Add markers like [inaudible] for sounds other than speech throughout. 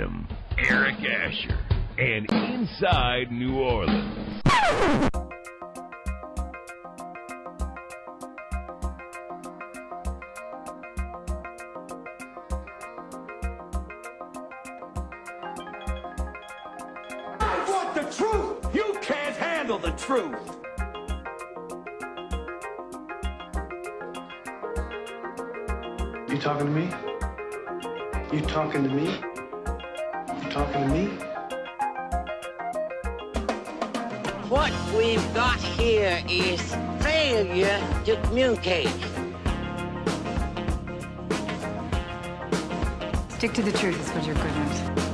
Found. Eric Asher. And Inside New Orleans. I want the truth. You talking to me? You talking to me? You talking to me? What we've got here is failure to communicate. Stick to the truth is what you're good at.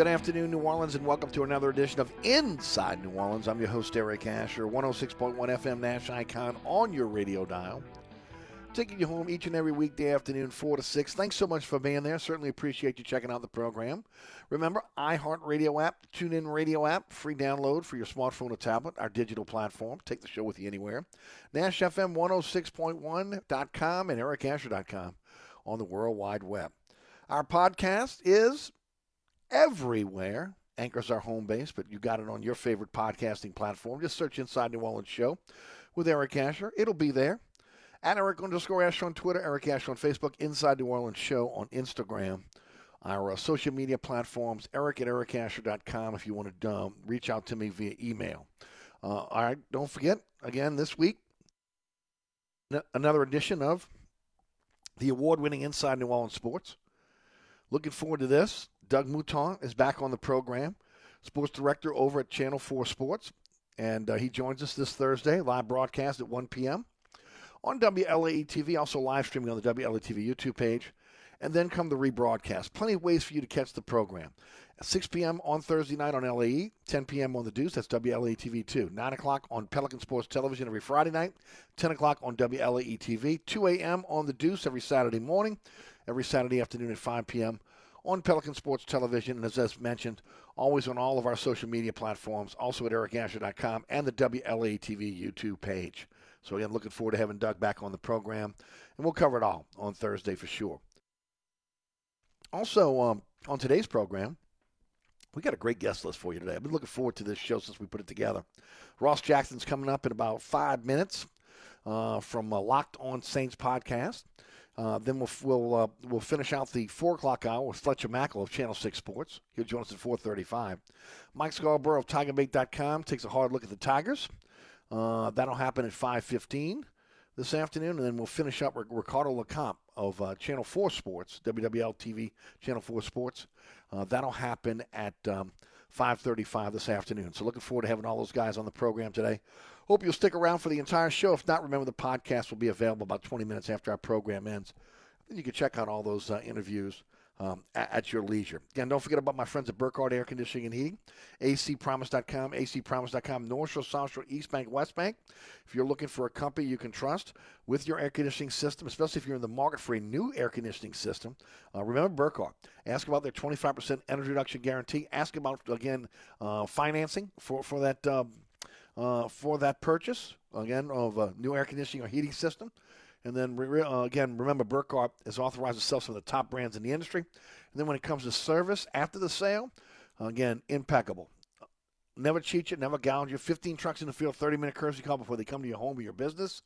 Good afternoon, New Orleans, and welcome to another edition of Inside New Orleans. I'm your host, Eric Asher, 106.1 FM Nash Icon on your radio dial. Taking you home each and every weekday afternoon, 4 to 6. Thanks so much for being there. Certainly appreciate you checking out the program. Remember, iHeartRadio app, TuneIn Radio app, free download for your smartphone or tablet, our digital platform. Take the show with you anywhere. NashFM106.1.com and EricAsher.com on the World Wide Web. Our podcast is everywhere. Anchor's our home base, but you got it on your favorite podcasting platform. Just search Inside New Orleans Show with Eric Asher. It'll be there. At Eric underscore Asher on Twitter, Eric Asher on Facebook, Inside New Orleans Show on Instagram. Our uh, social media platforms, eric at ericasher.com if you want to um, reach out to me via email. Uh, all right, don't forget, again, this week, n- another edition of the award winning Inside New Orleans Sports. Looking forward to this. Doug Mouton is back on the program, sports director over at Channel 4 Sports. And uh, he joins us this Thursday, live broadcast at 1 p.m. on WLAE TV, also live streaming on the WLAE TV YouTube page. And then come the rebroadcast. Plenty of ways for you to catch the program. At 6 p.m. on Thursday night on LAE, 10 p.m. on the Deuce, that's WLAE TV 2. 9 o'clock on Pelican Sports Television every Friday night, 10 o'clock on WLAE TV, 2 a.m. on the Deuce every Saturday morning, every Saturday afternoon at 5 p.m. on Pelican Sports Television, and as I mentioned, always on all of our social media platforms, also at ericasher.com and the WLAE TV YouTube page. So again, looking forward to having Doug back on the program, and we'll cover it all on Thursday for sure. Also, um, on today's program, we got a great guest list for you today. I've been looking forward to this show since we put it together. Ross Jackson's coming up in about five minutes uh, from uh, Locked On Saints podcast. Uh, then we'll we'll uh, we'll finish out the four o'clock hour with Fletcher Mackel of Channel Six Sports. He'll join us at four thirty-five. Mike Scarborough of TigerBait.com takes a hard look at the Tigers. Uh, that'll happen at five fifteen this afternoon, and then we'll finish up with Ricardo LeCompte of uh, Channel 4 Sports, WWL TV, Channel 4 Sports. Uh, that'll happen at um, 5.35 this afternoon. So looking forward to having all those guys on the program today. Hope you'll stick around for the entire show. If not, remember the podcast will be available about 20 minutes after our program ends. Then you can check out all those uh, interviews um, at, at, your leisure. Again, don't forget about my friends at Burkhardt Air Conditioning and Heating, acpromise.com, acpromise.com, North Shore, South Shore, East Bank, West Bank. If you're looking for a company you can trust with your air conditioning system, especially if you're in the market for a new air conditioning system, uh, remember Burkhardt. Ask about their 25% energy reduction guarantee. Ask about, again, uh, financing for, for that. Um, uh, for that purchase, again, of a new air conditioning or heating system. And then uh, again, remember Burkhardt is authorized to sell some of the top brands in the industry. And then when it comes to service after the sale, again, impeccable. Never cheat you, never gouge you. 15 trucks in the field, 30 minute courtesy call before they come to your home or your business.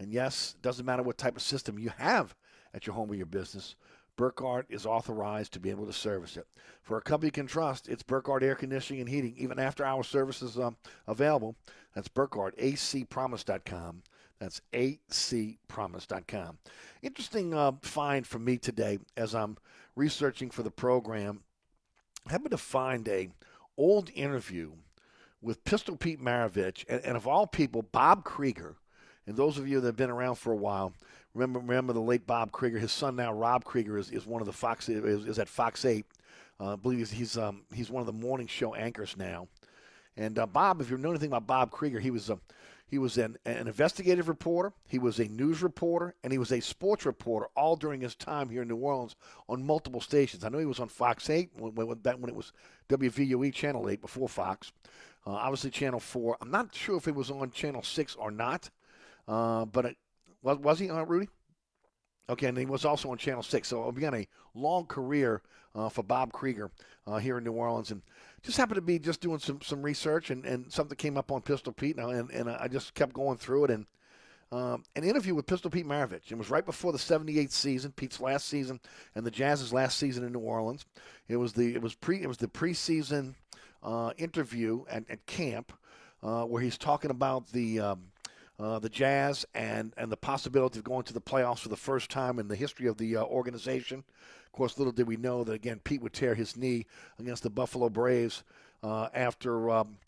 And yes, doesn't matter what type of system you have at your home or your business. Burkhardt is authorized to be able to service it. For a company you can trust, it's Burkhardt Air Conditioning and Heating, even after our services um, available. That's Burkhardt, acpromise.com. That's acpromise.com. Interesting uh, find for me today as I'm researching for the program. Happened to find a old interview with Pistol Pete Maravich, and, and of all people, Bob Krieger. And those of you that have been around for a while, remember remember the late Bob Krieger. His son now, Rob Krieger, is, is one of the Fox is, is at Fox Eight. Uh, I believe he's he's, um, he's one of the morning show anchors now. And uh, Bob, if you know anything about Bob Krieger, he was a he was an, an investigative reporter, he was a news reporter, and he was a sports reporter all during his time here in New Orleans on multiple stations. I know he was on Fox 8 when, when, when it was WVUE Channel 8 before Fox. Uh, obviously, Channel 4. I'm not sure if it was on Channel 6 or not, uh, but it, was, was he on uh, Rudy? Okay, and he was also on Channel 6. So, again, a long career uh, for Bob Krieger uh, here in New Orleans. And just happened to be just doing some, some research, and, and something came up on Pistol Pete, and, and, and I just kept going through it. And um, an interview with Pistol Pete Maravich. It was right before the 78th season, Pete's last season, and the Jazz's last season in New Orleans. It was the it was pre it was the preseason uh, interview at, at camp uh, where he's talking about the um, uh, the Jazz and and the possibility of going to the playoffs for the first time in the history of the uh, organization. Of course, little did we know that again Pete would tear his knee against the Buffalo Braves uh, after. Um,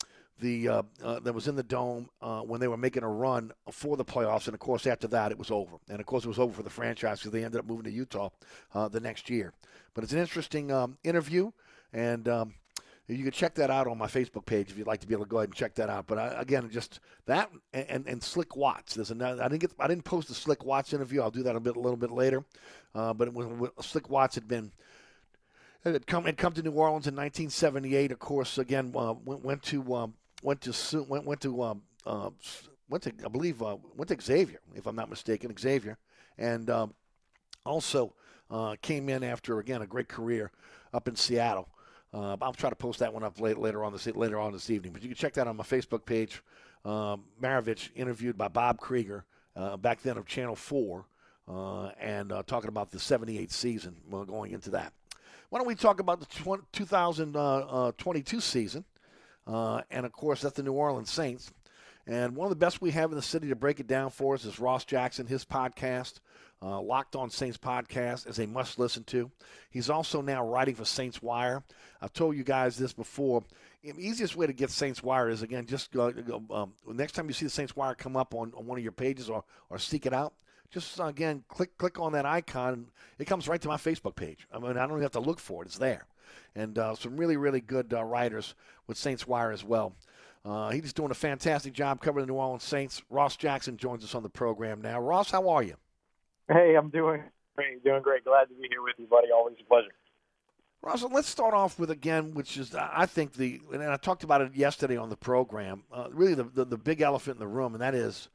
the uh, uh, that was in the dome uh, when they were making a run for the playoffs, and of course after that it was over, and of course it was over for the franchise because they ended up moving to Utah uh, the next year. But it's an interesting um, interview, and um, you can check that out on my Facebook page if you'd like to be able to go ahead and check that out. But I, again, just that and, and, and, Slick Watts. There's another. I didn't get. I didn't post the Slick Watts interview. I'll do that a bit a little bit later. Uh, but was, Slick Watts had been had come had come to New Orleans in 1978. Of course, again uh, went, went to um, went to went went to um, uh, went to I believe uh, went to Xavier, if I'm not mistaken, Xavier, and um, also uh, came in after again a great career up in Seattle. Uh, I'll try to post that one up late, later on this later on this evening. But you can check that on my Facebook page. Um, Maravich interviewed by Bob Krieger uh, back then of Channel Four, uh, and uh, talking about the '78 season. Going into that, why don't we talk about the 2022 uh, season? and of course, that's the New Orleans Saints. And one of the best we have in the city to break it down for us is Ross Jackson, his podcast. Uh, Locked On Saints podcast is a must listen to. He's also now writing for Saints Wire. I've told you guys this before. The easiest way to get Saints Wire is again just go, go um, next time you see the Saints Wire come up on, on one of your pages or, or seek it out. Just again, click click on that icon. It comes right to my Facebook page. I mean, I don't even have to look for it; it's there. And uh, some really, really good uh, writers with Saints Wire as well. Uh, he's doing a fantastic job covering the New Orleans Saints. Ross Jackson joins us on the program now. Ross, how are you? Hey, I'm doing great. Doing great. Glad to be here with you, buddy. Always a pleasure. Russell, let's start off with again, which is I think the and I talked about it yesterday on the program. Uh, really, the, the, the big elephant in the room, and that is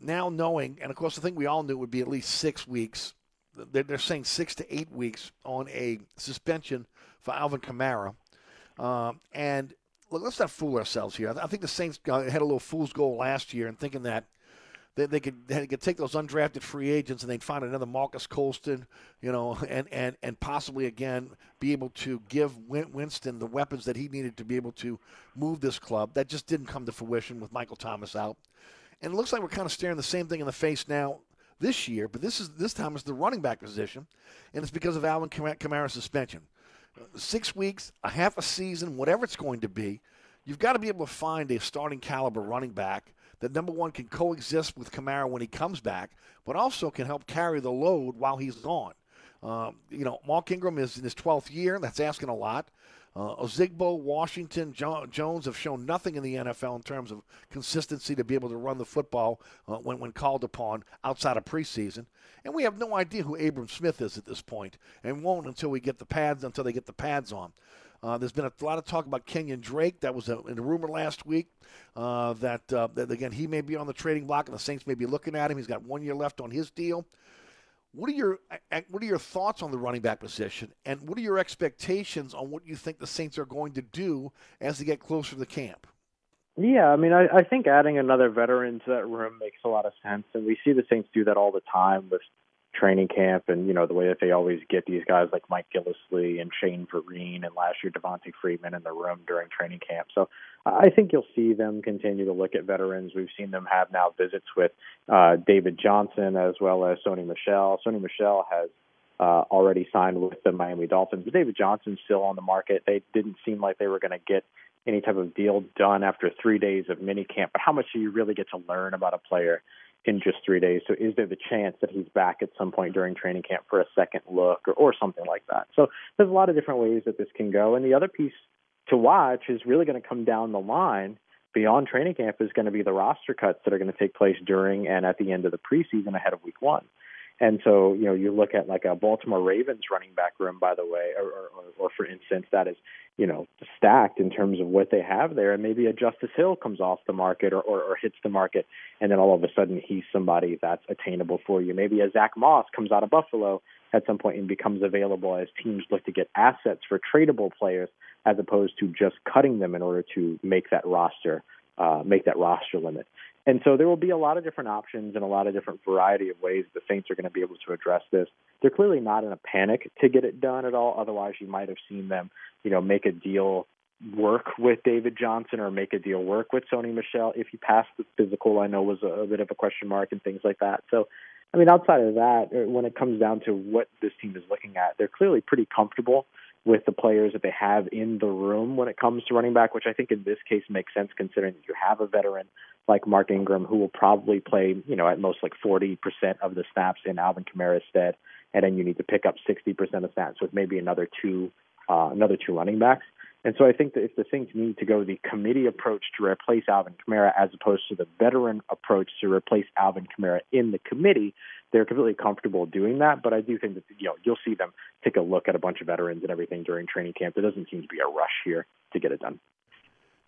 now knowing, and of course, the thing we all knew would be at least six weeks. They're, they're saying six to eight weeks on a suspension for Alvin Kamara, um, and look, let's not fool ourselves here. I think the Saints had a little fool's goal last year in thinking that they, they could they could take those undrafted free agents and they'd find another Marques Colston, you know, and and and possibly again be able to give Winston the weapons that he needed to be able to move this club. That just didn't come to fruition with Michael Thomas out, and it looks like we're kind of staring the same thing in the face now this year. But this is this time it's the running back position, and it's because of Alvin Kamara's suspension. Six weeks, a half a season, whatever it's going to be, you've got to be able to find a starting caliber running back that number one can coexist with Kamara when he comes back, but also can help carry the load while he's gone. Um, you know, Mark Ingram is in his 12th year. That's asking a lot. Uh, Ozigbo, Washington, jo- Jones have shown nothing in the NFL in terms of consistency to be able to run the football uh, when, when called upon outside of preseason. And we have no idea who Abram Smith is at this point, and won't until we get the pads until they get the pads on. Uh, there's been a lot of talk about Kenyan Drake. That was a, in a rumor last week uh, that, uh, that, again, he may be on the trading block and the Saints may be looking at him. He's got one year left on his deal. What are your what are your thoughts on the running back position, and what are your expectations on what you think the Saints are going to do as they get closer to the camp? Yeah, I mean, I, I think adding another veteran to that room makes a lot of sense, and we see the Saints do that all the time with training camp and, you know, the way that they always get these guys like Mike Gillislee and Shane Vereen and last year Devonta Freeman in the room during training camp. So I think you'll see them continue to look at veterans. We've seen them have now visits with uh, David Johnson as well as Sony Michel. Sony Michel has uh, already signed with the Miami Dolphins, but David Johnson's still on the market. They didn't seem like they were going to get any type of deal done after three days of mini camp. But how much do you really get to learn about a player in just three days. So is there the chance that he's back at some point during training camp for a second look or, or something like that? So there's a lot of different ways that this can go. And the other piece to watch is really going to come down the line beyond training camp is going to be the roster cuts that are going to take place during and at the end of the preseason ahead of week one. And so, you know, you look at like a Baltimore Ravens running back room, by the way, or, or, or for instance, that is, you know, stacked in terms of what they have there. And maybe a Justice Hill comes off the market or, or, or hits the market, and then all of a sudden he's somebody that's attainable for you. Maybe a Zach Moss comes out of Buffalo at some point and becomes available as teams look to get assets for tradable players as opposed to just cutting them in order to make that roster uh, make that roster limit. And so there will be a lot of different options and a lot of different variety of ways the Saints are going to be able to address this. They're clearly not in a panic to get it done at all. Otherwise, you might have seen them, you know, make a deal work with David Johnson or make a deal work with Sony Michel if he passed the physical. I know was a, a bit of a question mark and things like that. So, I mean, outside of that, uh, when it comes down to what this team is looking at, they're clearly pretty comfortable with the players that they have in the room when it comes to running back, which I think in this case makes sense considering that you have a veteran like Mark Ingram who will probably play, you know, at most like 40% of the snaps in Alvin Kamara's stead, and then you need to pick up 60% of snaps with maybe another two, uh, another two running backs. And so I think that if the Saints need to go the committee approach to replace Alvin Kamara as opposed to the veteran approach to replace Alvin Kamara in the committee, they're completely comfortable doing that. But I do think that you know you'll see them take a look at a bunch of veterans and everything during training camp. There doesn't seem to be a rush here to get it done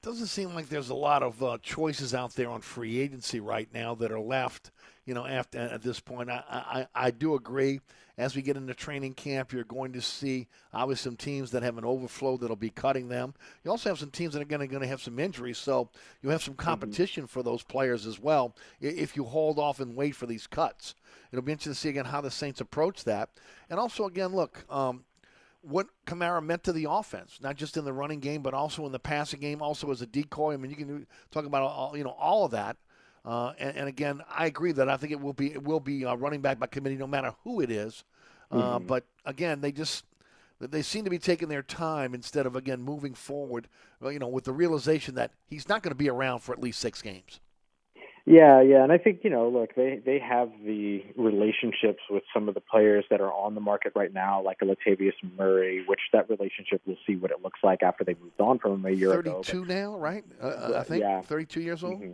doesn't seem like there's a lot of uh, choices out there on free agency right now that are left. You know, after at this point, I, I I do agree. As we get into training camp, you're going to see obviously some teams that have an overflow that'll be cutting them. You also have some teams that are going to, going to have some injuries, so you have some mm-hmm. competition mm-hmm. for those players as well. If you hold off and wait for these cuts, it'll be interesting to see again how the Saints approach that. And also, again, look, um, what Kamara meant to the offense, not just in the running game, but also in the passing game, also as a decoy. I mean, you can talk about all, you know all of that. Uh, and, and, again, I agree that I think it will be it will be running back by committee, no matter who it is. Uh, mm-hmm. But again, they just they seem to be taking their time instead of again moving forward. You know, with the realization that he's not going to be around for at least six games. Yeah, yeah, and I think you know, look, they they have the relationships with some of the players that are on the market right now, like a Latavius Murray, which that relationship we'll see what it looks like after they moved on from him a year 32 ago. Thirty-two now, right? Uh, uh, I think yeah. thirty-two years old. Mm-hmm.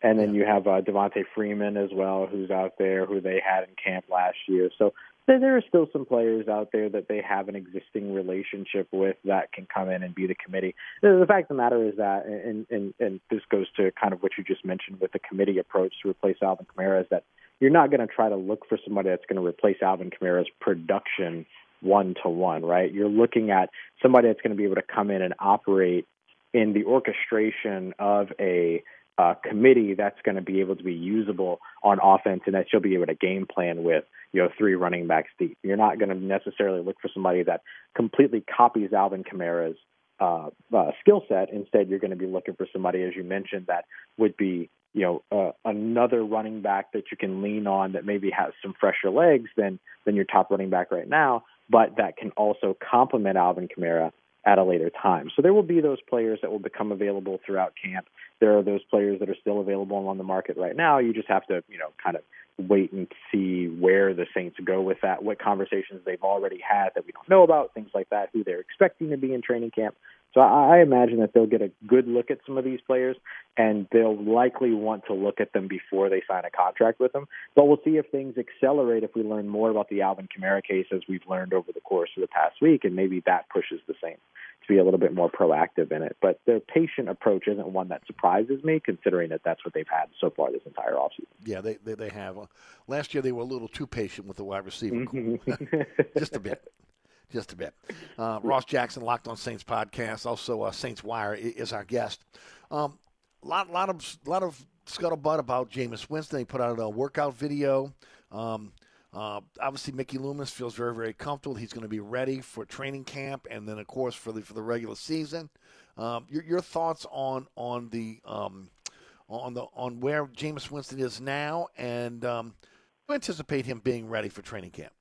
And then yeah. you have uh, Devonta Freeman as well, who's out there, who they had in camp last year. So there are still some players out there that they have an existing relationship with that can come in and be the committee. The fact of the matter is that, and, and, and this goes to kind of what you just mentioned with the committee approach to replace Alvin Kamara, is that you're not going to try to look for somebody that's going to replace Alvin Kamara's production one to one, right? You're looking at somebody that's going to be able to come in and operate in the orchestration of a uh, committee that's going to be able to be usable on offense and that she'll be able to game plan with, you know, three running backs deep. You're not going to necessarily look for somebody that completely copies Alvin Kamara's uh, uh, skill set. Instead, you're going to be looking for somebody, as you mentioned, that would be, you know, uh, another running back that you can lean on that maybe has some fresher legs than than your top running back right now, but that can also complement Alvin Kamara at a later time. So there will be those players that will become available throughout camp. There are those players that are still available on the market right now. You just have to, you know, kind of wait and see where the Saints go with that, what conversations they've already had that we don't know about, things like that, who they're expecting to be in training camp. So I, imagine that they'll get a good look at some of these players, and they'll likely want to look at them before they sign a contract with them. But we'll see if things accelerate if we learn more about the Alvin Kamara case as we've learned over the course of the past week, and maybe that pushes the Saints to be a little bit more proactive in it. But their patient approach isn't one that surprises me, considering that that's what they've had so far this entire offseason. Yeah, they they, they have. Uh, last year they were a little too patient with the wide receiver, [laughs] just a bit just a bit. Uh, Ross Jackson, Locked On Saints podcast, also uh, Saints Wire is our guest. Um, lot, lot of, lot of scuttlebutt about Jameis Winston. He put out a workout video. Um, uh, obviously, Mickey Loomis feels very, very comfortable. He's going to be ready for training camp, and then, of course, for the for the regular season. Um, your, your thoughts on on the um, on the on where Jameis Winston is now, and um, anticipate him being ready for training camp.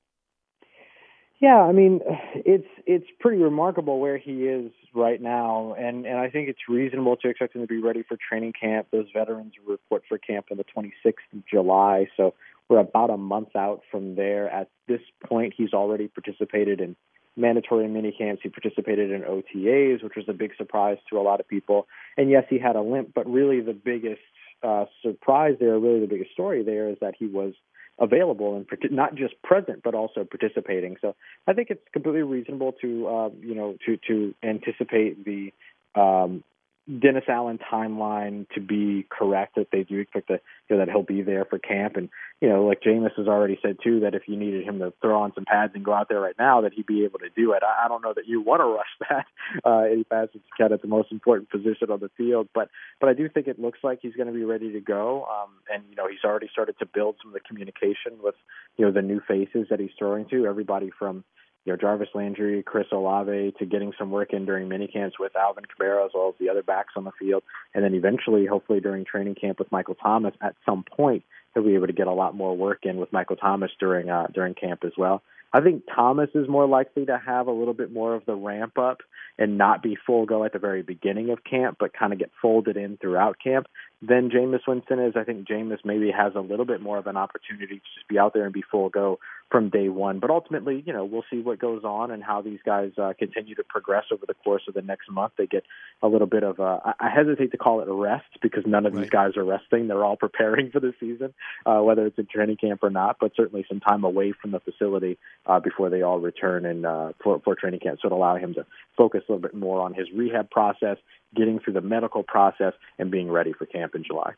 Yeah, I mean, it's it's pretty remarkable where he is right now, and and I think it's reasonable to expect him to be ready for training camp. Those veterans report for camp on the 26th of July, so we're about a month out from there. At this point, he's already participated in mandatory mini camps. He participated in OTAs, which was a big surprise to a lot of people. And yes, he had a limp, but really the biggest uh, surprise there, really the biggest story there, is that he was available and not just present but also participating. So I think it's completely reasonable to uh, you know to to anticipate the um, Dennis Allen timeline to be correct that they do expect that you know, that he'll be there for camp and you know like Jameis has already said too that if you needed him to throw on some pads and go out there right now that he'd be able to do it. I, I don't know that you want to [laughs] rush that. Uh, fact, it's kind of the most important position on the field, but but I do think it looks like he's going to be ready to go. Um, and you know he's already started to build some of the communication with you know the new faces that he's throwing to. Everybody from you know, Jarvis Landry, Chris Olave to getting some work in during mini camps with Alvin Kamara as well as the other backs on the field. And then eventually, hopefully during training camp with Michael Thomas at some point, he'll be able to get a lot more work in with Michael Thomas during uh, during camp as well. I think Thomas is more likely to have a little bit more of the ramp up and not be full go at the very beginning of camp, but kind of get folded in throughout camp than Jameis Winston is. I think Jameis maybe has a little bit more of an opportunity to just be out there and be full go from day one. But ultimately, you know, we'll see what goes on and how these guys uh, continue to progress over the course of the next month. They get a little bit of a, I hesitate to call it a rest because none of right. these guys are resting. They're all [laughs] preparing for the season, uh, whether it's in training camp or not, but certainly some time away from the facility uh, before they all return and uh, for, for training camp. So it'll allow him to focus a little bit more on his rehab process, getting through the medical process, and being ready for camp in July.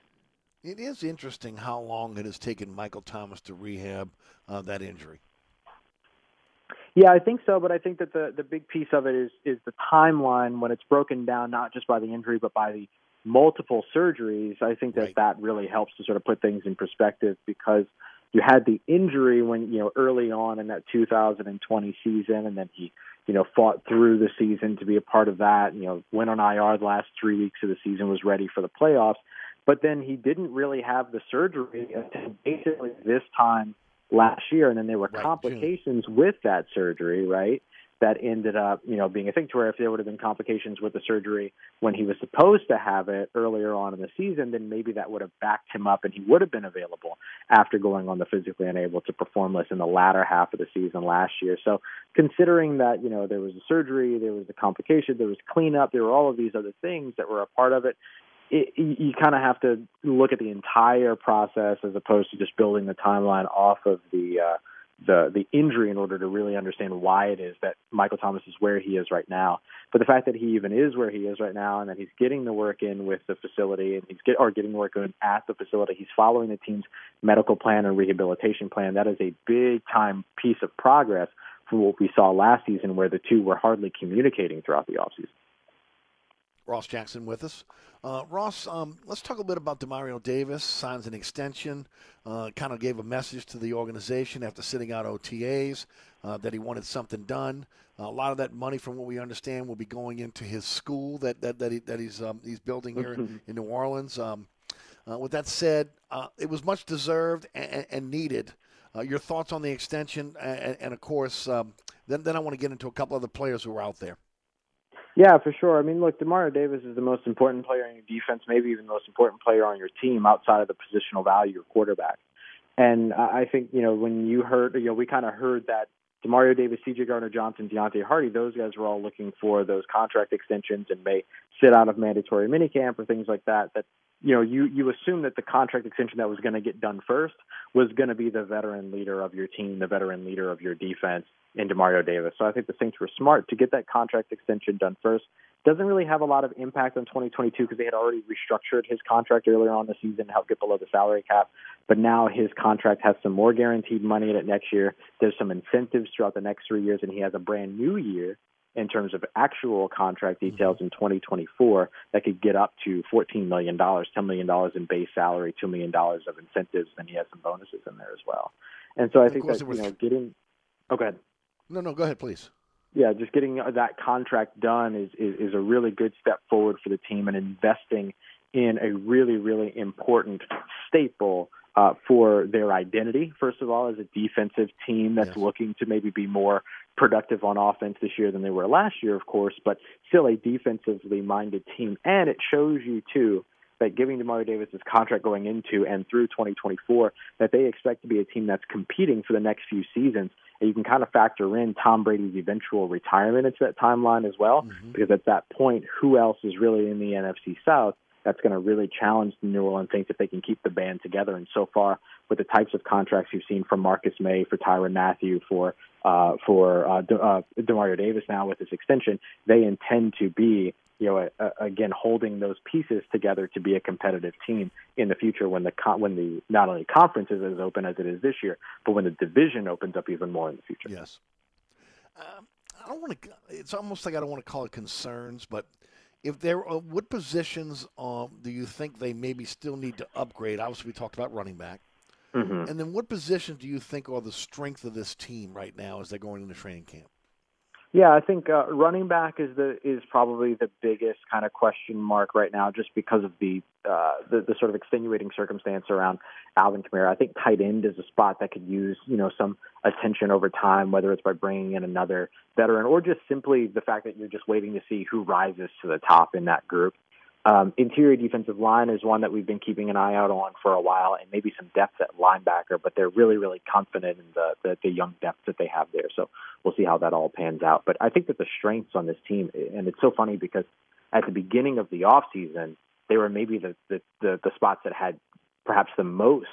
It is interesting how long it has taken Michael Thomas to rehab uh, that injury. Yeah, I think so, but I think that the the big piece of it is is the timeline when it's broken down not just by the injury but by the multiple surgeries. I think that right. that really helps to sort of put things in perspective because you had the injury when you know early on in that 2020 season, and then he you know fought through the season to be a part of that. You know, went on IR the last three weeks of the season, was ready for the playoffs, but then he didn't really have the surgery until basically this time last year, and then there were right, complications June. with that surgery, right? that ended up, you know, being a thing to where if there would have been complications with the surgery when he was supposed to have it earlier on in the season, then maybe that would have backed him up and he would have been available after going on the physically unable to perform list in the latter half of the season last year. So considering that, you know, there was a surgery, there was a complication, there was cleanup, there were all of these other things that were a part of it, it, you kind of have to look at the entire process as opposed to just building the timeline off of the uh, the the injury in order to really understand why it is that Michael Thomas is where he is right now. But the fact that he even is where he is right now, and that he's getting the work in with the facility, and he's get or getting the work in at the facility, he's following the team's medical plan and rehabilitation plan. That is a big time piece of progress from what we saw last season, where the two were hardly communicating throughout the offseason. Ross Jackson with us. Uh, Ross, um, let's talk a bit about Demario Davis. Signs an extension. Uh, kind of gave a message to the organization after sitting out OTAs uh, that he wanted something done. a lot of that money, from what we understand, will be going into his school that that that, he, that he's um, he's building here in, in New Orleans. Um, uh, with that said, uh, it was much deserved and, and needed. Uh, your thoughts on the extension, and, and of course, um, then then I want to get into a couple other players who are out there. Yeah, for sure. I mean, look, Demario Davis is the most important player in your defense, maybe even the most important player on your team outside of the positional value of your quarterback. And I think, you know, when you heard, you know, we kind of heard that Demario Davis, C.J. Gardner Johnson, Deonte Harty, those guys were all looking for those contract extensions and may sit out of mandatory minicamp or things like that. That you know, you you assume that the contract extension that was going to get done first was going to be the veteran leader of your team, the veteran leader of your defense in Demario Davis. So I think the Saints were smart to get that contract extension done first. Doesn't really have a lot of impact on 2022 because they had already restructured his contract earlier on the season to help get below the salary cap. But now his contract has some more guaranteed money in it next year. There's some incentives throughout the next three years, and he has a brand new year in terms of actual contract mm-hmm. details in 2024 that could get up to $14 million, $10 million in base salary, $2 million of incentives, and he has some bonuses in there as well. And so I think that, you know, getting. Oh, go ahead. No, no, go ahead, please. Yeah, just getting that contract done is, is, is a really good step forward for the team and investing in a really, really important staple uh, for their identity, first of all, as a defensive team that's yes. looking to maybe be more productive on offense this year than they were last year, of course, but still a defensively minded team. And it shows you, too, that giving Demario Davis his contract going into and through 2024, that they expect to be a team that's competing for the next few seasons. And you can kind of factor in Tom Brady's eventual retirement into that timeline as well, mm-hmm. because at that point, who else is really in the NFC South that's going to really challenge the New Orleans Saints if they can keep the band together? And so far, with the types of contracts you've seen from Marcus Maye, for Tyrann Mathieu, for uh, for uh, De- uh, Demario Davis now with this extension, they intend to be you know, a, a, again, holding those pieces together to be a competitive team in the future when the con- when the not only conference is as open as it is this year, but when the division opens up even more in the future. Yes. Um, I don't want to. It's almost like I don't want to call it concerns, but if there, are, what positions um, do you think they maybe still need to upgrade? Obviously, we talked about running back. Mm-hmm. And then, what positions do you think are the strength of this team right now as they're going into training camp? Yeah, I think uh, running back is the is probably the biggest kind of question mark right now, just because of the, uh, the the sort of extenuating circumstance around Alvin Kamara. I think tight end is a spot that could use you know some attention over time, whether it's by bringing in another veteran or just simply the fact that you're just waiting to see who rises to the top in that group. Um, interior defensive line is one that we've been keeping an eye out on for a while, and maybe some depth at linebacker. But they're really, really confident in the, the the young depth that they have there. So we'll see how that all pans out. But I think that the strengths on this team, and it's so funny because at the beginning of the off season, they were maybe the the the, the spots that had perhaps the most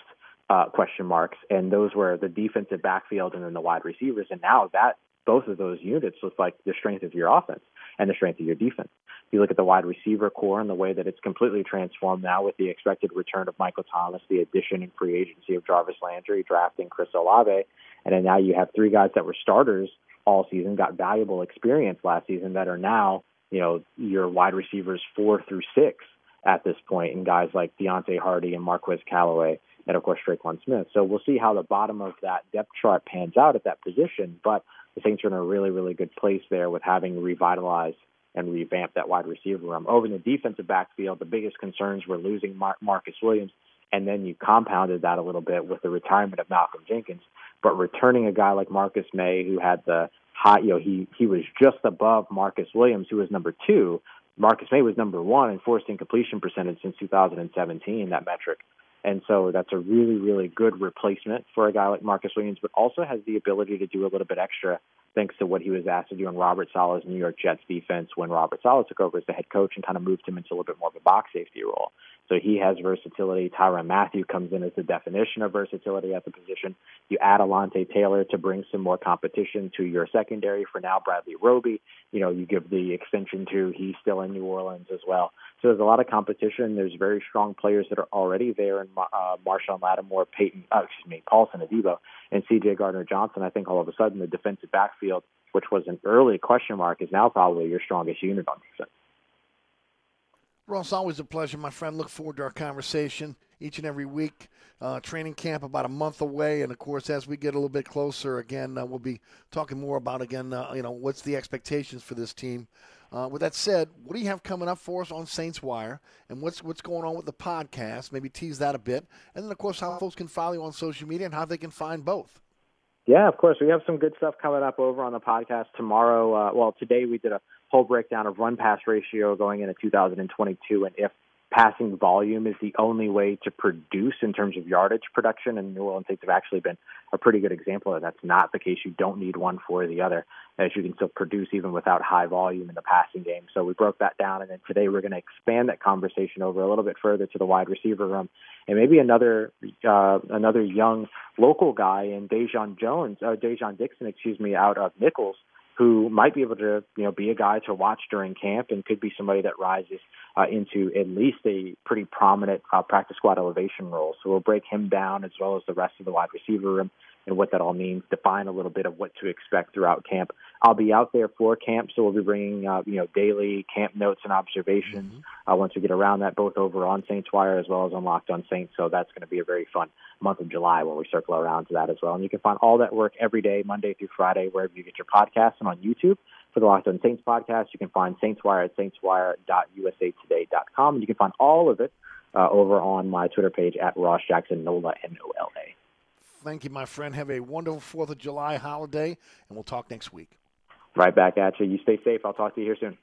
uh, question marks, and those were the defensive backfield and then the wide receivers. And now that both of those units look like the strength of your offense and the strength of your defense. You look at the wide receiver core and the way that it's completely transformed now with the expected return of Michael Thomas, the addition and free agency of Jarvis Landry, drafting Chris Olave, and then now you have three guys that were starters all season, got valuable experience last season that are now, you know, your wide receivers four through six at this point, and guys like Deonte Harty and Marquez Callaway and of course Tre'Quan Smith. So we'll see how the bottom of that depth chart pans out at that position. But the Saints are in a really, really good place there with having revitalized and revamped that wide receiver room. Over in the defensive backfield, the biggest concerns were losing Mar- Marcus Williams, and then you compounded that a little bit with the retirement of Malcolm Jenkins. But returning a guy like Marcus Maye, who had the hot, you know, he he was just above Marcus Williams, who was number two. Marcus Maye was number one in forced incompletion percentage since 2017, that metric. And so that's a really, really good replacement for a guy like Marcus Williams, but also has the ability to do a little bit extra thanks to what he was asked to do in Robert Saleh's New York Jets defense when Robert Saleh took over as the head coach and kind of moved him into a little bit more of a box safety role. So he has versatility. Tyrann Mathieu comes in as the definition of versatility at the position. You add Alontae Taylor to bring some more competition to your secondary. For now, Bradley Roby, you know, you give the extension to he's still in New Orleans as well. So there's a lot of competition. There's very strong players that are already there in uh, Marshon Lattimore, Peyton, uh, excuse me, Paulson Adebo, and C.J. Gardner Johnson. I think all of a sudden the defensive backfield, which was an early question mark, is now probably your strongest unit on defense. Ross, always a pleasure, my friend. Look forward to our conversation each and every week. Uh, training camp about a month away, and of course, as we get a little bit closer, again, uh, we'll be talking more about again, uh, you know, what's the expectations for this team. Uh, with that said, what do you have coming up for us on Saints Wire, and what's what's going on with the podcast? Maybe tease that a bit, and then of course, how folks can follow you on social media and how they can find both. Yeah, of course. We have some good stuff coming up over on the podcast tomorrow. Uh, well, today we did a whole breakdown of run pass ratio going into 2022 and if passing volume is the only way to produce in terms of yardage production. And New Orleans Saints have actually been a pretty good example of that's not the case. You don't need one for the other, as you can still produce even without high volume in the passing game. So we broke that down, and then today we're going to expand that conversation over a little bit further to the wide receiver room, and maybe another uh, another young local guy in Dai'Jean Jones, uh, Dai'Jean Dixon, excuse me, out of Nicholls who might be able to, you know, be a guy to watch during camp and could be somebody that rises uh, into at least a pretty prominent uh, practice squad elevation role. So we'll break him down as well as the rest of the wide receiver room and what that all means, define a little bit of what to expect throughout camp. I'll be out there for camp, so we'll be bringing uh, you know daily camp notes and observations mm-hmm. uh, once we get around that, both over on Saints Wire as well as on Locked on Saints. So that's going to be a very fun month of July when we circle around to that as well. And you can find all that work every day, Monday through Friday, wherever you get your podcasts and on YouTube. For the Locked on Saints podcast, you can find Saints Wire at saintswire.usatoday.com, and you can find all of it uh, over on my Twitter page at Ross Jackson Nola N O L A. Thank you, my friend. Have a wonderful Fourth of July holiday, and we'll talk next week. Right back at you. You stay safe. I'll talk to you here soon.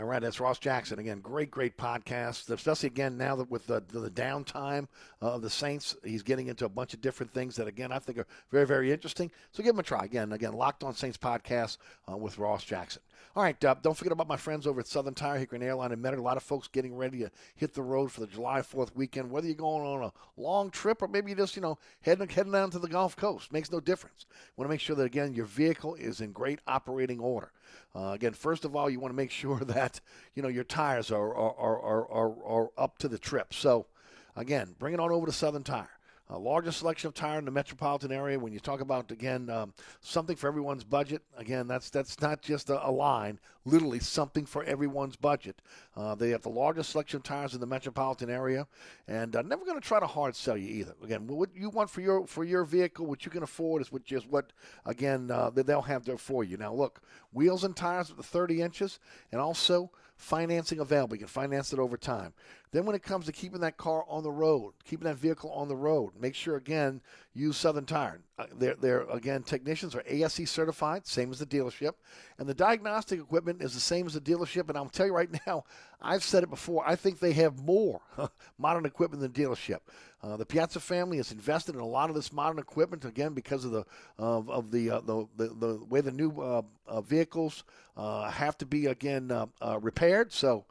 All right, that's Ross Jackson again. Great, great podcast. Especially again now that with the the, downtime of the Saints, he's getting into a bunch of different things that again I think are very, very interesting. So give him a try again. Again, Locked On Saints podcast uh, with Ross Jackson. All right, uh, don't forget about my friends over at Southern Tire, Hickory Airline, and Metairie. A lot of folks getting ready to hit the road for the July 4th weekend. Whether you're going on a long trip or maybe you just, you know, heading, heading down to the Gulf Coast, makes no difference. Want to make sure that, again, your vehicle is in great operating order. Uh, again, first of all, you want to make [laughs] sure that, you know, your tires are, are, are, are, are up to the trip. So, again, bring it on over to Southern Tire a largest selection of tire in the metropolitan area. When you talk about again um, something for everyone's budget, again that's that's not just a, a line. Literally something for everyone's budget. Uh, they have the largest selection of tires in the metropolitan area, and uh, never going to try to hard sell you either. Again, what you want for your for your vehicle, what you can afford, is what just what again uh, they'll have there for you. Now look, wheels and tires with the 30 inches, and also financing available. You can finance it over time. Then, when it comes to keeping that car on the road, keeping that vehicle on the road, make sure again use Southern Tire. Uh, they're, they're again technicians are ASE certified, same as the dealership, and the diagnostic equipment is the same as the dealership. And I'll tell you right [laughs] now, I've said it before. I think they have more [laughs] modern equipment than the dealership. Uh, the Piazza family has invested in a lot of this modern equipment again because of the of, of the, uh, the, the the way the new uh, uh vehicles uh, have to be again uh, repaired. So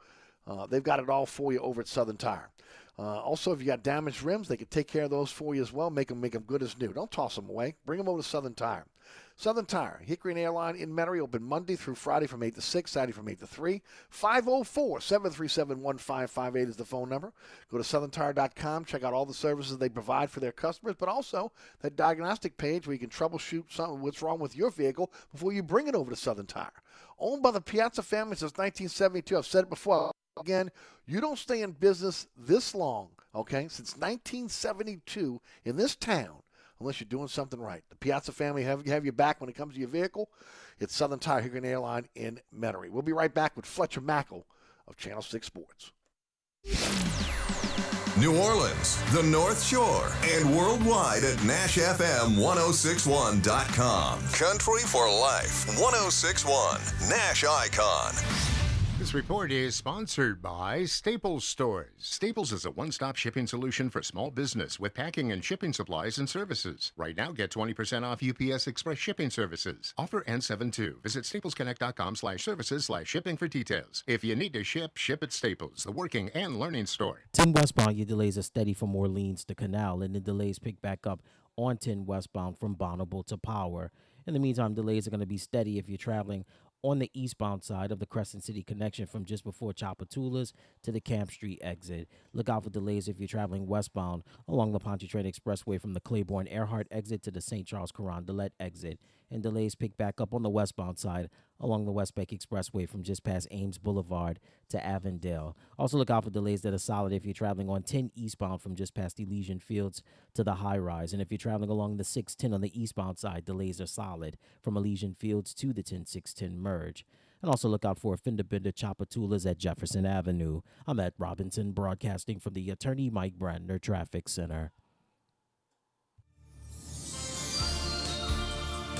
they've got it all for you over at Southern Tire. also, if you got damaged rims, they can take care of those for you as well. Make them make them good as new. Don't toss them away. Bring them over to Southern Tire. Southern Tire, Hickory and Airline in Metairie, open Monday through Friday from 8 to 6, Saturday from 8 to 3. 504 737 1558 is the phone number. Go to southerntire.com, check out all the services they provide for their customers, but also that diagnostic page where you can troubleshoot something, what's wrong with your vehicle before you bring it over to Southern Tire. Owned by the Piazza family since 1972. I've said it before. Again, you don't stay in business this long, okay, since 1972 in this town unless you're doing something right. The Piazza family have, have your back when it comes to your vehicle. It's Southern Tire Hickory Airline in Metairie. We'll be right back with Fletcher Mackel of Channel 6 Sports. New Orleans, the North Shore, and worldwide at NashFM1061.com. Country for Life 1061, Nash Icon. This report is sponsored by Staples Stores. Staples is a one stop shipping solution for small business with packing and shipping supplies and services. Right now, get 20% off UPS Express shipping services. Offer N72. Visit staplesconnect.com slash services slash shipping for details. If you need to ship, ship at Staples, the working and learning store. 10 westbound, your delays are steady from Orleans to Canal, and the delays pick back up on 10 westbound from Bonnabel to Power. In the meantime, delays are going to be steady if you're traveling on the eastbound side of the Crescent City connection from just before Tchoupitoulas to the Camp Street exit. Look out for delays if you're traveling westbound along the Pontchartrain Expressway from the Claiborne Earhart exit to the St. Charles Carondelet exit. And delays pick back up on the westbound side along the West Bank Expressway from just past Ames Boulevard to Avondale. Also, look out for delays that are solid if you're traveling on 10 eastbound from just past Elysian Fields to the high rise. And if you're traveling along the 610 on the eastbound side, delays are solid from Elysian Fields to the 10610 merge. And also look out for fender bender Tchoupitoulas at Jefferson Avenue. I'm at Robinson, broadcasting from the Attorney Mike Brandner Traffic Center.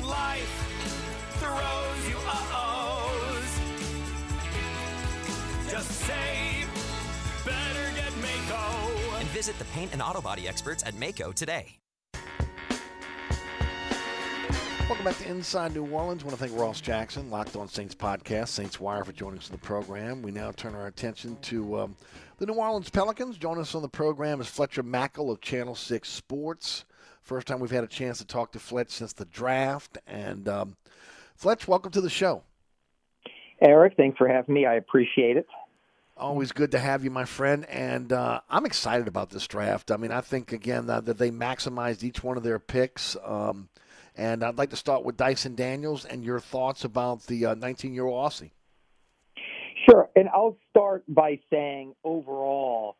So life throws you uh-ohs. Just say, better get Mako. And visit the paint and auto body experts at Mako today. Welcome back to Inside New Orleans. I want to thank Ross Jackson, Locked On Saints podcast, Saints Wire, for joining us on the program. We now turn our attention to um, the New Orleans Pelicans. Joining us on the program is Fletcher Mackel of Channel 6 Sports. First time we've had a chance to talk to Fletch since the draft. And um, Fletch, welcome to the show. Eric, thanks for having me. I appreciate it. Always good to have you, my friend. And uh, I'm excited about this draft. I mean, I think, again, that, that they maximized each one of their picks. Um, and I'd like to start with Dyson Daniels and your thoughts about the 19 uh, year old Aussie. Sure. And I'll start by saying overall,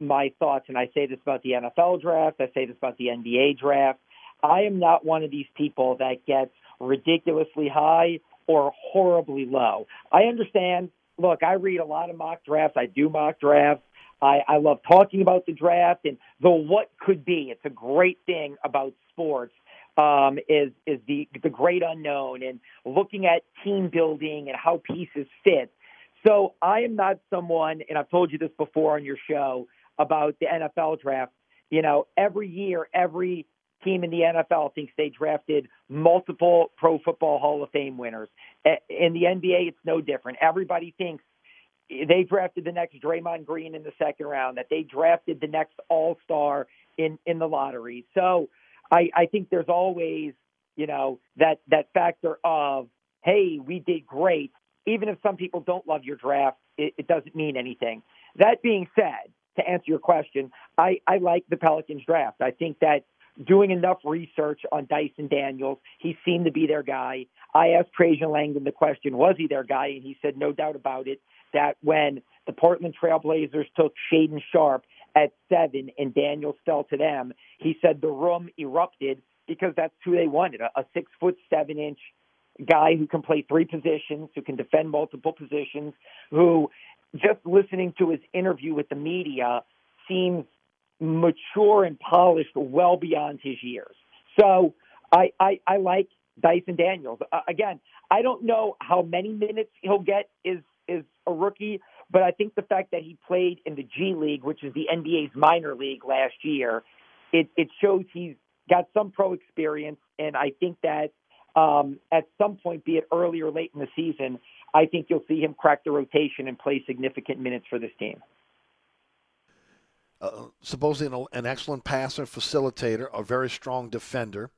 my thoughts, and I say this about the NFL draft, I say this about the NBA draft. I am not one of these people that gets ridiculously high or horribly low. I understand. Look, I read a lot of mock drafts. I do mock drafts. I, I love talking about the draft and the what could be. It's a great thing about sports um, is is the the great unknown and looking at team building and how pieces fit. So I am not someone, and I've told you this before on your show about the NFL draft. You know, every year, every team in the NFL thinks they drafted multiple Pro Football Hall of Fame winners. In the NBA, it's no different. Everybody thinks they drafted the next Draymond Green in the second round, that they drafted the next All Star in in the lottery. So I, I think there's always, you know, that that factor of, hey, we did great. Even if some people don't love your draft, it, it doesn't mean anything. That being said, to answer your question, I, I like the Pelicans draft. I think that doing enough research on Dyson Daniels, he seemed to be their guy. I asked Trajan Langdon the question, was he their guy? And he said, no doubt about it, that when the Portland Trailblazers took Shaedon Sharpe at seven and Daniels fell to them, he said the room erupted because that's who they wanted a, a six foot seven inch guy who can play three positions, who can defend multiple positions, who just listening to his interview with the media seems mature and polished well beyond his years. So I, I, I like Dyson Daniels. Uh, again, I don't know how many minutes he'll get is is a rookie, but I think the fact that he played in the G League, which is the NBA's minor league last year, it, it shows he's got some pro experience, and I think that um, at some point, be it early or late in the season, I think you'll see him crack the rotation and play significant minutes for this team. Uh, supposedly an, excellent passer, facilitator, a very strong defender.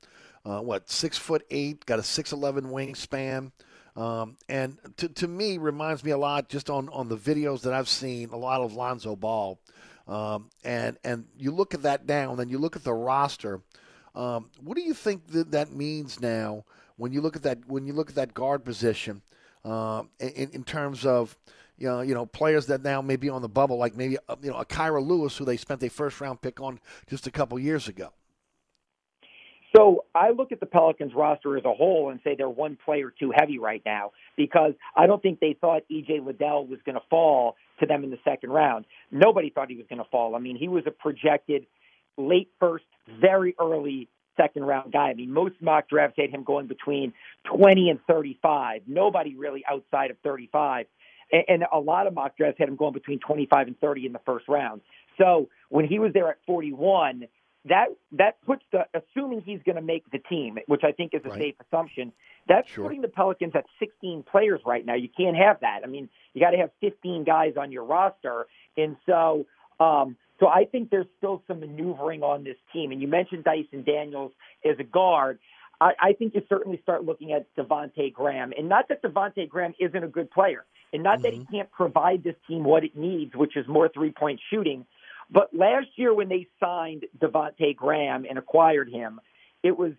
Uh, what six foot eight, got a six eleven wingspan. Um, and to, to me, reminds me a lot just on, on the videos that I've seen, a lot of Lonzo Ball. Um, and, and you look at that now, and then you look at the roster. Um, what do you think that that means now when you look at that when you look at that guard position uh, in, in terms of you know, you know, players that now may be on the bubble, like maybe uh, you know a Kira Lewis, who they spent a first round pick on just a couple years ago. So I look at the Pelicans roster as a whole and say they're one player too heavy right now because I don't think they thought EJ Liddell was going to fall to them in the second round. Nobody thought he was going to fall. I mean, he was a projected late first, very early second round guy. I mean, most mock drafts had him going between 20 and 35. Nobody really outside of 35. And a lot of mock drafts had him going between 25 and 30 in the first round. So when he was there at 41, that that puts the assuming he's going to make the team, which I think is a right. safe assumption. That's sure. putting the Pelicans at 16 players right now. You can't have that. I mean, you got to have 15 guys on your roster, and so um, so I think there's still some maneuvering on this team. And you mentioned Dyson Daniels as a guard. I, I think you certainly start looking at Devonte Graham, and not that Devonte Graham isn't a good player, and not mm-hmm. that he mm-hmm. can't provide this team what it needs, which is more three point shooting but last year when they signed Devonte Graham and acquired him, it was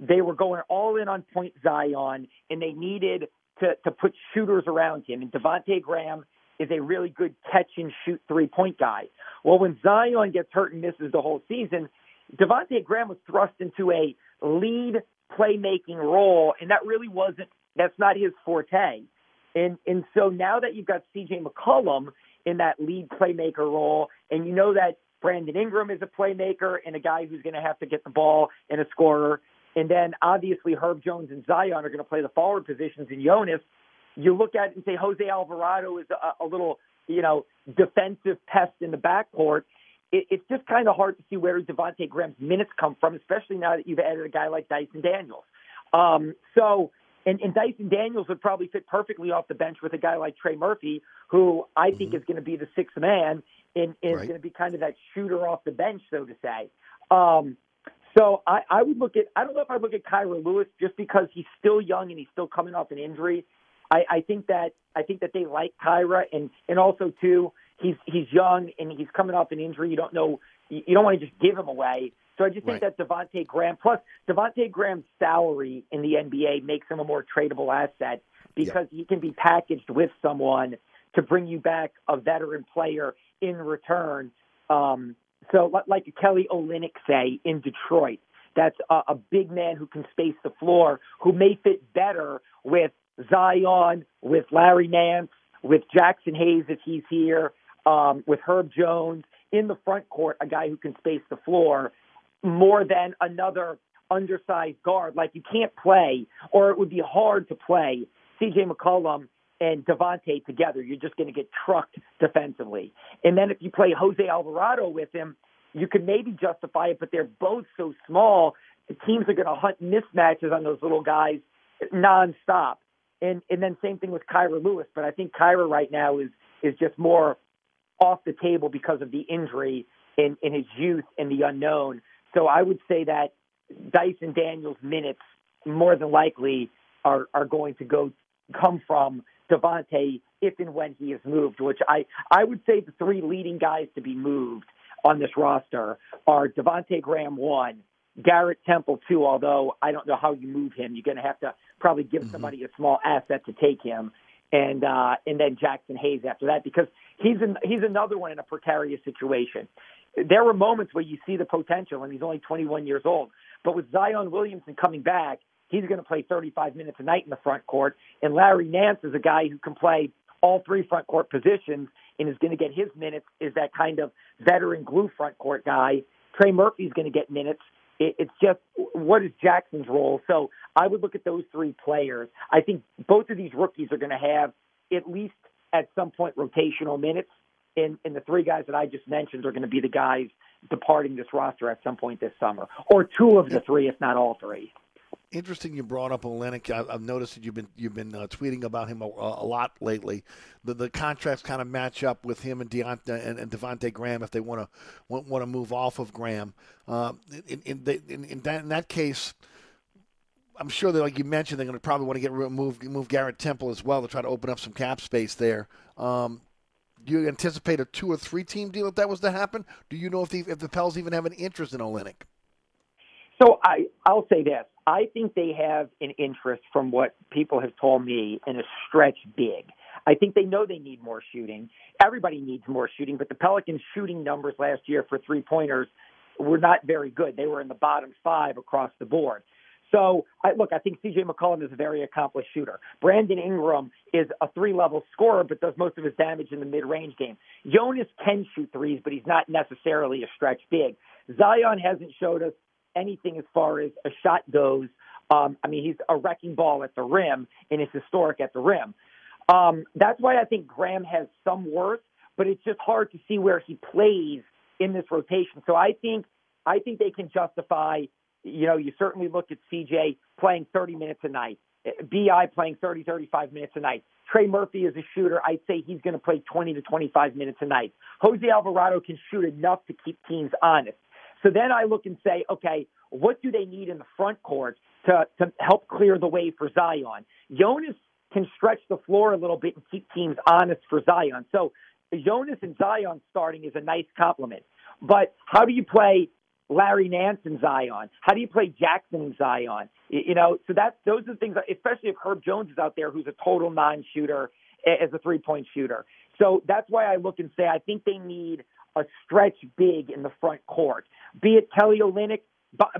they were going all in on Point Zion, and they needed to to put shooters around him. And Devonte Graham is a really good catch and shoot three point guy. Well, when Zion gets hurt and misses the whole season, Devonte Graham was thrust into a lead playmaking role, and that really wasn't that's not his forte. And and so now that you've got C.J. McCollum in that lead playmaker role. And you know that Brandon Ingram is a playmaker and a guy who's going to have to get the ball and a scorer. And then obviously Herb Jones and Zion are going to play the forward positions in Jonas. You look at it and say Jose Alvarado is a, a little, you know, defensive pest in the backcourt. It, it's just kind of hard to see where Devonte Graham's minutes come from, especially now that you've added a guy like Dyson Daniels. Um, so and, and Dyson Daniels would probably fit perfectly off the bench with a guy like Trey Murphy, who I think mm-hmm. is going to be the sixth man and is right. going to be kind of that shooter off the bench, so to say. Um, so I, I would look at I don't know if I look at Kira Lewis just because he's still young and he's still coming off an injury. I, I think that I think that they like Kira and and also too he's he's young and he's coming off an injury. You don't know you don't want to just give him away. So I just think right. that Devonte Graham plus Devonte Graham's salary in the NBA makes him a more tradable asset because he can be packaged with someone to bring you back a veteran player in return. Um, so, like Kelly Olynyk say in Detroit, that's a, a big man who can space the floor, who may fit better with Zion, with Larry Nance, with Jaxson Hayes if he's here, um, with Herb Jones in the front court, a guy who can space the floor more than another undersized guard. Like you can't play, or it would be hard to play C.J. McCollum and Devonte together. You're just going to get trucked defensively. And then if you play Jose Alvarado with him, you can maybe justify it, but they're both so small. The teams are going to hunt mismatches on those little guys nonstop. And and then same thing with Kira Lewis, but I think Kira right now is is just more off the table because of the injury in, in his youth and the unknown. So I would say that Dyson Daniels minutes more than likely are are going to go come from Devonte if and when he is moved, which I, I would say the three leading guys to be moved on this roster are Devonte Graham one, Garrett Temple two, although I don't know how you move him. You're going to have to probably give mm-hmm. somebody a small asset to take him. And uh, and then Jaxson Hayes after that because he's in, he's another one in a precarious situation. There were moments where you see the potential, and he's only 21 years old. But with Zion Williamson coming back, he's going to play 35 minutes a night in the front court. And Larry Nance is a guy who can play all three front court positions and is going to get his minutes. Is that kind of veteran glue front court guy? Trey Murphy's going to get minutes. It's just what is Jaxson's role? So I would look at those three players. I think both of these rookies are going to have at least at some point rotational minutes. And, and the three guys that I just mentioned are going to be the guys departing this roster at some point this summer, or two of the three, if not all three interesting you brought up Olynyk. I, have noticed that you've been you've been uh, tweeting about him a, a, lot lately. The the contracts kind of match up with him and Devonte and, and Graham if they want to want, to move off of Graham. Uh, in in, in, in, that, in that case. I'm sure that, like you mentioned, they're going to probably want to get move move Garrett Temple as well to try to open up some cap space there. Um, do you anticipate a two or three team deal if that was to happen? Do you know if the if the Pels even have an interest in Olynyk? So I I'll say this. I think they have an interest from what people have told me in a stretch big. I think they know they need more shooting. Everybody needs more shooting, but the Pelicans' shooting numbers last year for three pointers were not very good. They were in the bottom five across the board. So, I, look, I think CJ McCollum is a very accomplished shooter. Brandon Ingram is a three level scorer, but does most of his damage in the mid range game. Jonas can shoot threes, but he's not necessarily a stretch big. Zion hasn't showed us anything as far as a shot goes. Um, I mean, he's a wrecking ball at the rim and is historic at the rim. Um, that's why I think Graham has some worth, but it's just hard to see where he plays in this rotation. So I think I think they can justify. You know, you certainly look at CJ playing 30 minutes a night, Bi playing 30, 35 minutes a night. Trey Murphy is a shooter. I'd say he's going to play 20 to 25 minutes a night. Jose Alvarado can shoot enough to keep teams honest. So then I look and say, okay, what do they need in the front court to, to help clear the way for Zion? Jonas can stretch the floor a little bit and keep teams honest for Zion. So Jonas and Zion starting is a nice compliment. But how do you play Larry Nance and Zion? How do you play Jaxson and Zion? You know, so that's those are the things, especially if Herb Jones is out there, who's a total non-shooter as a three-point shooter. So that's why I look and say I think they need a stretch big in the front court. Be it Kelly Olynyk,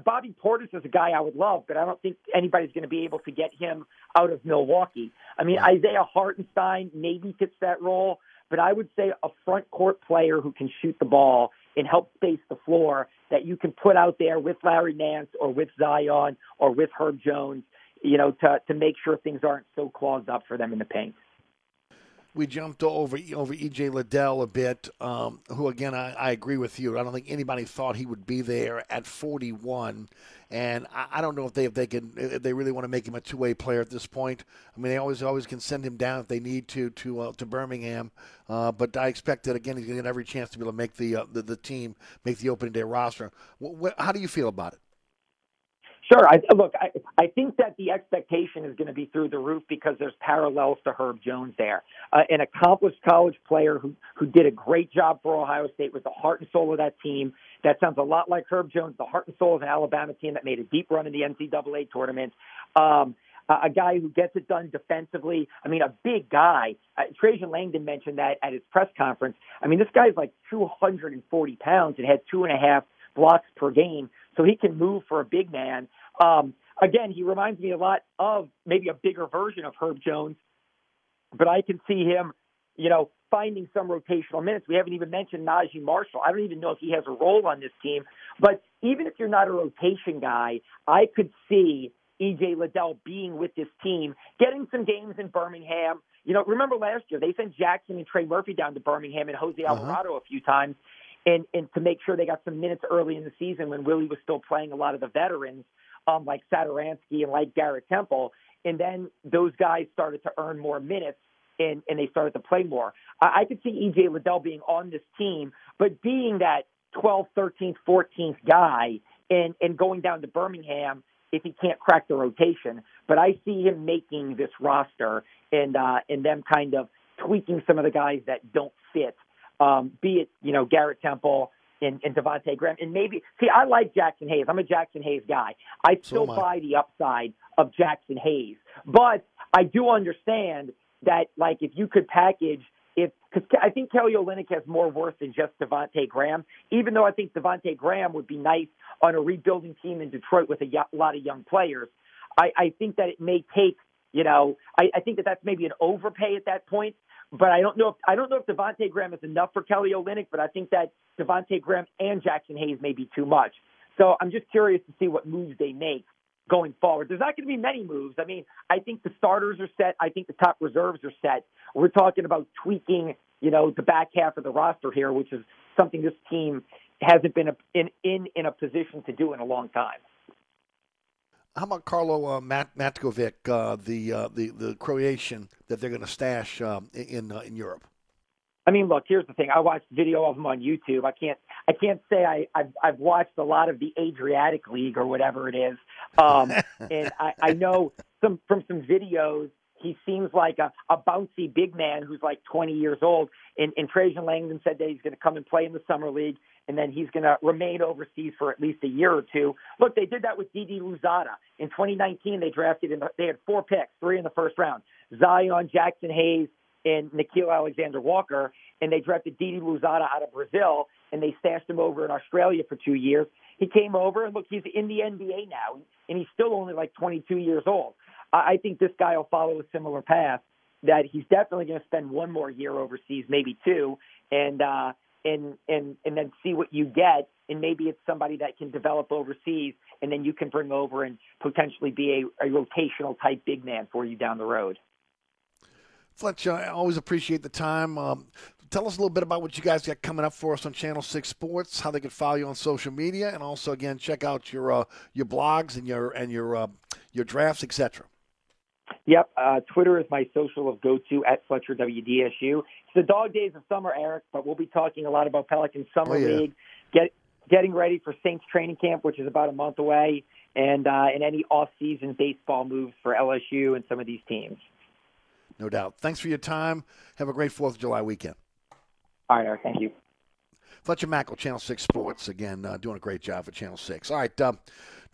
Bobby Portis is a guy I would love, but I don't think anybody's going to be able to get him out of Milwaukee. I mean, Isaiah Hartenstein maybe fits that role, but I would say a front court player who can shoot the ball and help space the floor that you can put out there with Larry Nance or with Zion or with Herb Jones, you know, to to make sure things aren't so clogged up for them in the paint we jumped over over EJ Liddell a bit, um, who again I, I, agree with you. I don't think anybody thought he would be there at 41, and I, I don't know if they if they can if they really want to make him a two way player at this point. I mean, they always always can send him down if they need to to uh, to Birmingham, uh, but I expect that again he's going to get every chance to be able to make the uh, the, the, team make the opening day roster. how do you feel about it? Sure. I, look, I, I think that the expectation is going to be through the roof because there's parallels to Herb Jones there. Uh, an accomplished college player who, who did a great job for Ohio State, was the heart and soul of that team. That sounds a lot like Herb Jones, the heart and soul of an Alabama team that made a deep run in the NCAA tournament. Um, a guy who gets it done defensively. I mean, a big guy. Uh, Trajan Langdon mentioned that at his press conference. I mean, this guy's like 240 pounds and had two and a half blocks per game, so he can move for a big man. Um, again, he reminds me a lot of maybe a bigger version of Herb Jones, but I can see him, you know, finding some rotational minutes. We haven't even mentioned Naji Marshall. I don't even know if he has a role on this team, but even if you're not a rotation guy, I could see EJ Liddell being with this team, getting some games in Birmingham. You know, remember last year they sent Jaxson and Trey Murphy down to Birmingham and Jose uh-huh. Alvarado uh-huh. a few times, and and to make sure they got some minutes early in the season when Willie was still playing a lot of the veterans, um, like Satoransky and like Garrett Temple, and then those guys started to earn more minutes and and they started to play more. I, I could see EJ Liddell being on this team, but being that 12th, 13th, 14th guy and and going down to Birmingham if he can't crack the rotation. But I see him making this roster and uh, and them kind of tweaking some of the guys that don't fit. Um, be it you know Garrett Temple and, and Devonte Graham, and maybe see I like Jaxson Hayes. I'm a Jaxson Hayes guy. I still so buy the upside of Jaxson Hayes, but I do understand that like if you could package if because I think Kelly Olynyk has more worth than just Devonte Graham. Even though I think Devonte Graham would be nice on a rebuilding team in Detroit with a y- lot of young players, I, I think that it may take. You know, I, I think that that's maybe an overpay at that point. But I don't know if I don't know if Devonte Graham is enough for Kelly Olynyk. But I think that Devonte Graham and Jaxson Hayes may be too much. So I'm just curious to see what moves they make going forward. There's not going to be many moves. I mean, I think the starters are set. I think the top reserves are set. We're talking about tweaking, you know, the back half of the roster here, which is something this team hasn't been in in, in a position to do in a long time. How about Karlo uh, Mat- Matkovic, uh, the uh, the the Croatian that they're going to stash um, in uh, in Europe? I mean, look, here's the thing. I watched video of him on YouTube. I can't I can't say I, I've, I've watched a lot of the Adriatic League or whatever it is. Um, [laughs] and I, I know some from some videos he seems like a, a bouncy big man who's like 20 years old. And, and Trajan Langdon said that he's going to come and play in the summer league, and then he's going to remain overseas for at least a year or two. Look, they did that with Didi Louzada in 2019. They drafted in the, they had four picks, three in the first round: Zion, Jaxson Hayes, and Nickeil Alexander Walker, and they drafted Didi Louzada out of Brazil, and they stashed him over in Australia for two years. He came over, and look, he's in the NBA now, and he's still only like 22 years old. I think this guy will follow a similar path. That he's definitely going to spend one more year overseas, maybe two, and uh, and and and then see what you get. And maybe it's somebody that can develop overseas, and then you can bring over and potentially be a, a rotational type big man for you down the road. Fletch, I always appreciate the time. Um, tell us a little bit about what you guys got coming up for us on Channel Six Sports, how they can follow you on social media, and also again check out your uh, your blogs and your and your uh, your drafts, etc. Yep, uh, Twitter is my social of go to at Fletcher WDSU. It's the dog days of summer, Eric, but we'll be talking a lot about Pelican Summer oh, yeah. League, get, getting ready for Saints training camp, which is about a month away, and uh, and any off season baseball moves for LSU and some of these teams. No doubt. Thanks for your time. Have a great 4th of July weekend. All right, Eric. Thank you. Fletcher Mackel, Channel 6 Sports, again, uh, doing a great job for Channel 6. All right, uh,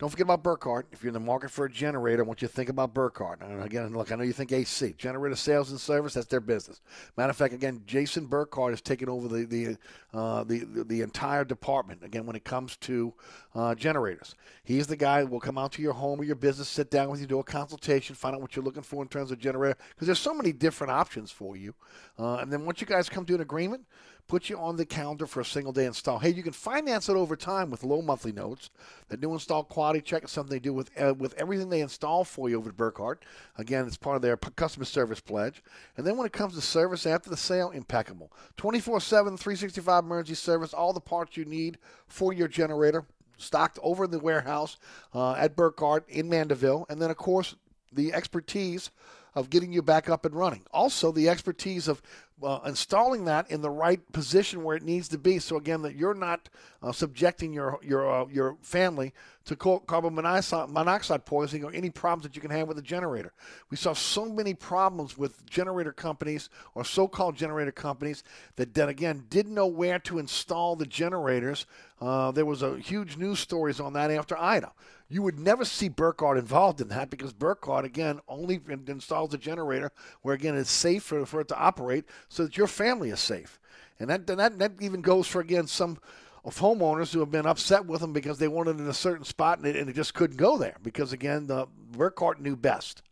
don't forget about Burkhardt. If you're in the market for a generator, I want you to think about Burkhardt. And again, look, I know you think AC, generator sales and service, that's their business. Matter of fact, again, Jason Burkhardt has taken over the the, uh, the, the, entire department, again, when it comes to uh, generators. He's the guy that will come out to your home or your business, sit down with you, do a consultation, find out what you're looking for in terms of generator, because there's so many different options for you. Uh, and then once you guys come to an agreement, put you on the calendar for a single day install. Hey, you can finance it over time with low monthly notes. The new install quality check something they do with uh, with everything they install for you over at Burkhardt. Again, it's part of their customer service pledge. And then when it comes to service after the sale, impeccable. 24 7, 365 emergency service, all the parts you need for your generator stocked over in the warehouse uh, at Burkhardt in Mandeville. And then, of course, the expertise of getting you back up and running. Also, the expertise of uh, installing that in the right position where it needs to be. So again, that you're not uh, subjecting your your uh, your family to carbon monoxide, poisoning or any problems that you can have with a generator. We saw so many problems with generator companies or so-called generator companies that then again didn't know where to install the generators. Uh, there was a huge news stories on that after Ida. You would never see Burkhardt involved in that because Burkhardt, again, only installs a generator where, again, it's safe for, for it to operate so that your family is safe. And that, that, that even goes for, again, some of homeowners who have been upset with them because they wanted in a certain spot and it, and it just couldn't go there because, again, the Burkhardt knew best.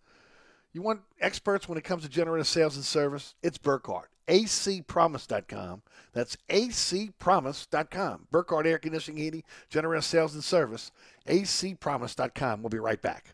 You want experts when it comes to generator sales and service? It's Burkhardt. acpromise.com. That's acpromise.com. Burkhardt Air Conditioning, Heating, Generator Sales and Service. acpromise.com. We'll be right back.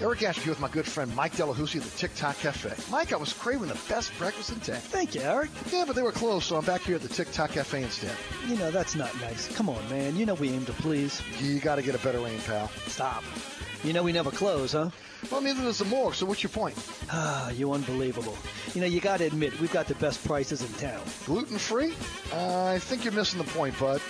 Eric Asher here with my good friend Mike Delahousie at the Tic Toc Cafe. Mike, I was craving the best breakfast in town. Thank you, Eric. Yeah, but they were closed, so I'm back here at the Tic Toc Cafe instead. You know, that's not nice. Come on, man. You know we aim to please. You got to get a better aim, pal. Stop. You know we never close, huh? Well, neither does the morgue, so what's your point? Ah, you're unbelievable. You know, you got to admit, we've got the best prices in town. Gluten free? Uh, I think you're missing the point, bud.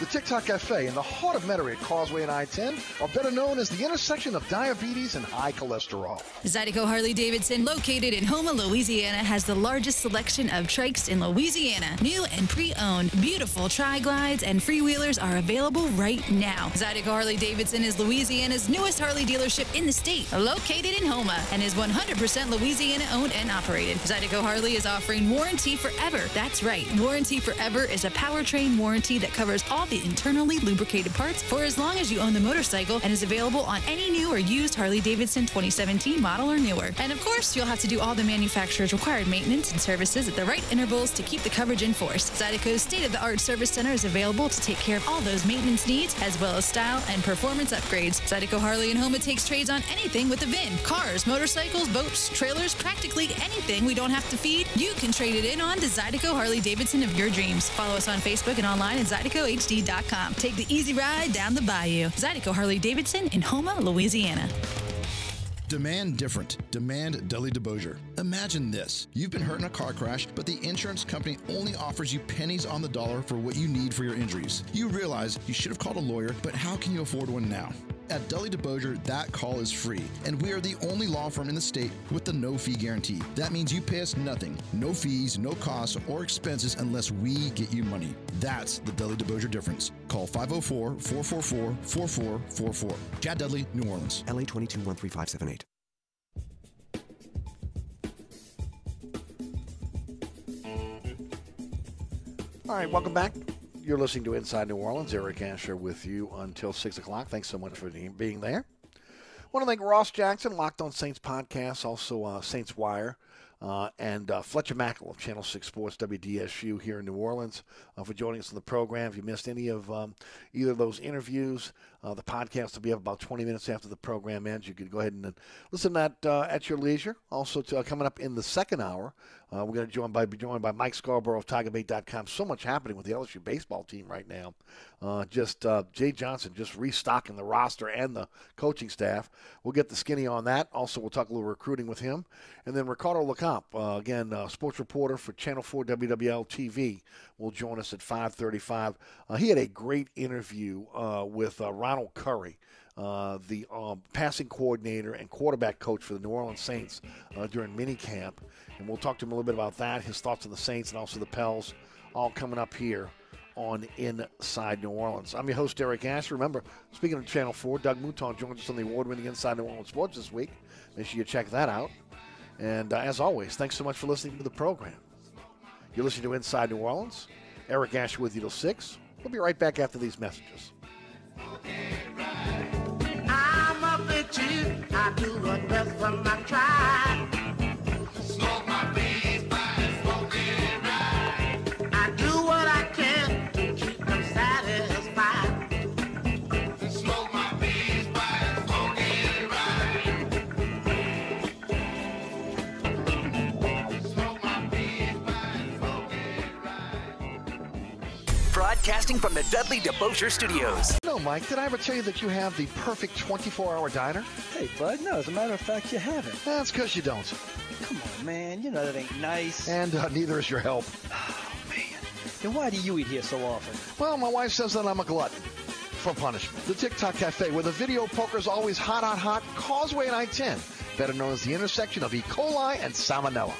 The Tic Toc Cafe in the heart of Metairie at Causeway and I-10 are better known as the intersection of diabetes and high cholesterol. Zydeco Harley Davidson, located in Houma, Louisiana, has the largest selection of trikes in Louisiana. New and pre-owned, beautiful tri-glides and freewheelers are available right now. Zydeco Harley Davidson is Louisiana's newest Harley dealership in the state, located in Houma, and is 100% Louisiana owned and operated. Zydeco Harley is offering warranty forever. That's right, warranty forever is a powertrain warranty that covers all the internally lubricated parts for as long as you own the motorcycle and is available on any new or used Harley Davidson 2017 model or newer. And of course, you'll have to do all the manufacturer's required maintenance and services at the right intervals to keep the coverage in force. Zydeco's state-of-the-art service center is available to take care of all those maintenance needs as well as style and performance upgrades. Zydeco Harley and Houma takes trades on anything with a VIN. Cars, motorcycles, boats, trailers, practically anything we don't have to feed, you can trade it in on to Zydeco Harley Davidson of your dreams. Follow us on Facebook and online at ZydecoHD.com. Take the easy ride down the bayou. Zydeco Harley Davidson in Houma, Louisiana. Demand different. Demand Dudley DeBosier. Imagine this. You've been hurt in a car crash, but the insurance company only offers you pennies on the dollar for what you need for your injuries. You realize you should have called a lawyer, but how can you afford one now? At Dudley DeBosier, that call is free, and we are the only law firm in the state with the no fee guarantee. That means you pay us nothing, no fees, no costs, or expenses unless we get you money. That's the Dudley DeBosier difference. Call 504 444 4444. Chad Dudley, New Orleans. LA 22 All right, welcome back. You're listening to Inside New Orleans. Eric Asher with you until 6 o'clock. Thanks so much for being there. I want to thank Ross Jackson, Locked on Saints podcast, also uh, Saints Wire, uh, and uh, Fletcher Mackel of Channel 6 Sports WDSU here in New Orleans uh, for joining us on the program. If you missed any of um, either of those interviews, uh, the podcast will be up about 20 minutes after the program ends. You can go ahead and listen to that uh, at your leisure. Also, to, uh, coming up in the second hour, uh, we're going to join by, be joined by Mike Scarborough of TigerBait.com. So much happening with the LSU baseball team right now. Uh, just uh, Jay Johnson just restocking the roster and the coaching staff. We'll get the skinny on that. Also, we'll talk a little recruiting with him. And then Ricardo LeCompte, again, sports reporter for Channel 4 WWL TV, will join us at 535. he had a great interview with Ronald Curry. Uh, the um, passing coordinator and quarterback coach for the New Orleans Saints uh, during minicamp. And we'll talk to him a little bit about that, his thoughts on the Saints and also the Pels, all coming up here on Inside New Orleans. I'm your host, Eric Asher. Remember, speaking of Channel 4, Doug Mouton joins us on the award winning Inside New Orleans Sports this week. Make sure you check that out. And uh, as always, thanks so much for listening to the program. You're listening to Inside New Orleans. Eric Asher with you till 6. We'll be right back after these messages. Broadcasting from the Dudley DeBosier Studios. No, Mike, did I ever tell you that you have the perfect 24 hour diner? Hey, bud, no, as a matter of fact, you haven't. That's because you don't. Come on, man, you know that ain't nice. And uh, neither is your help. Oh, man. Then why do you eat here so often? Well, my wife says that I'm a glutton for punishment. The Tic Toc Cafe, where the video poker is always hot, hot, hot. Causeway and I 10, better known as the intersection of E. coli and salmonella.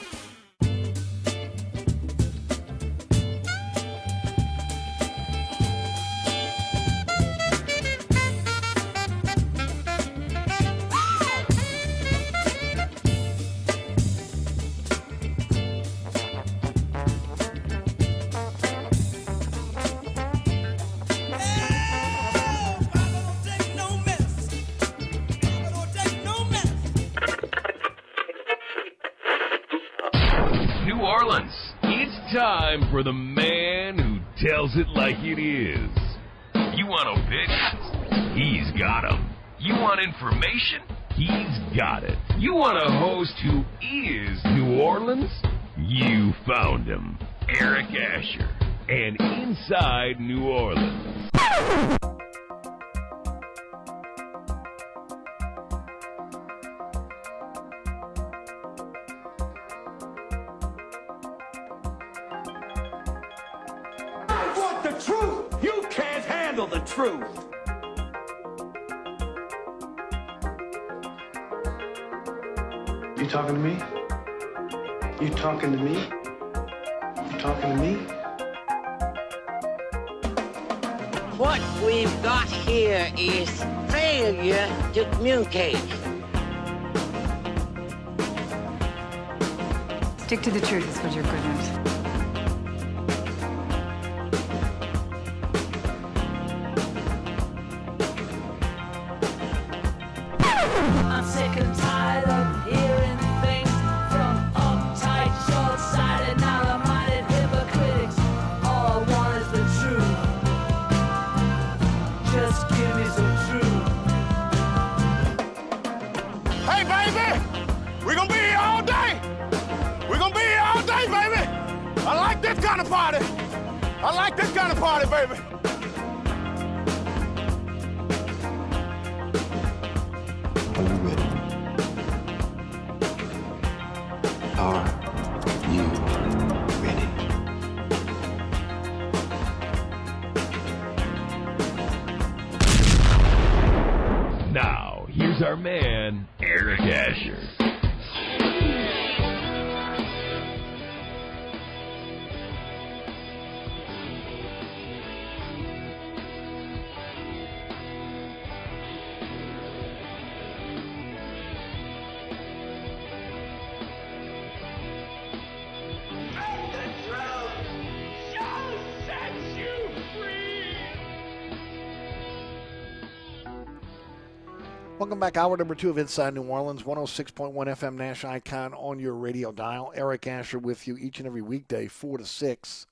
Welcome back. Hour number two of Inside New Orleans, 106.1 FM Nash Icon on your radio dial. Eric Asher with you each and every weekday, 4 to 6.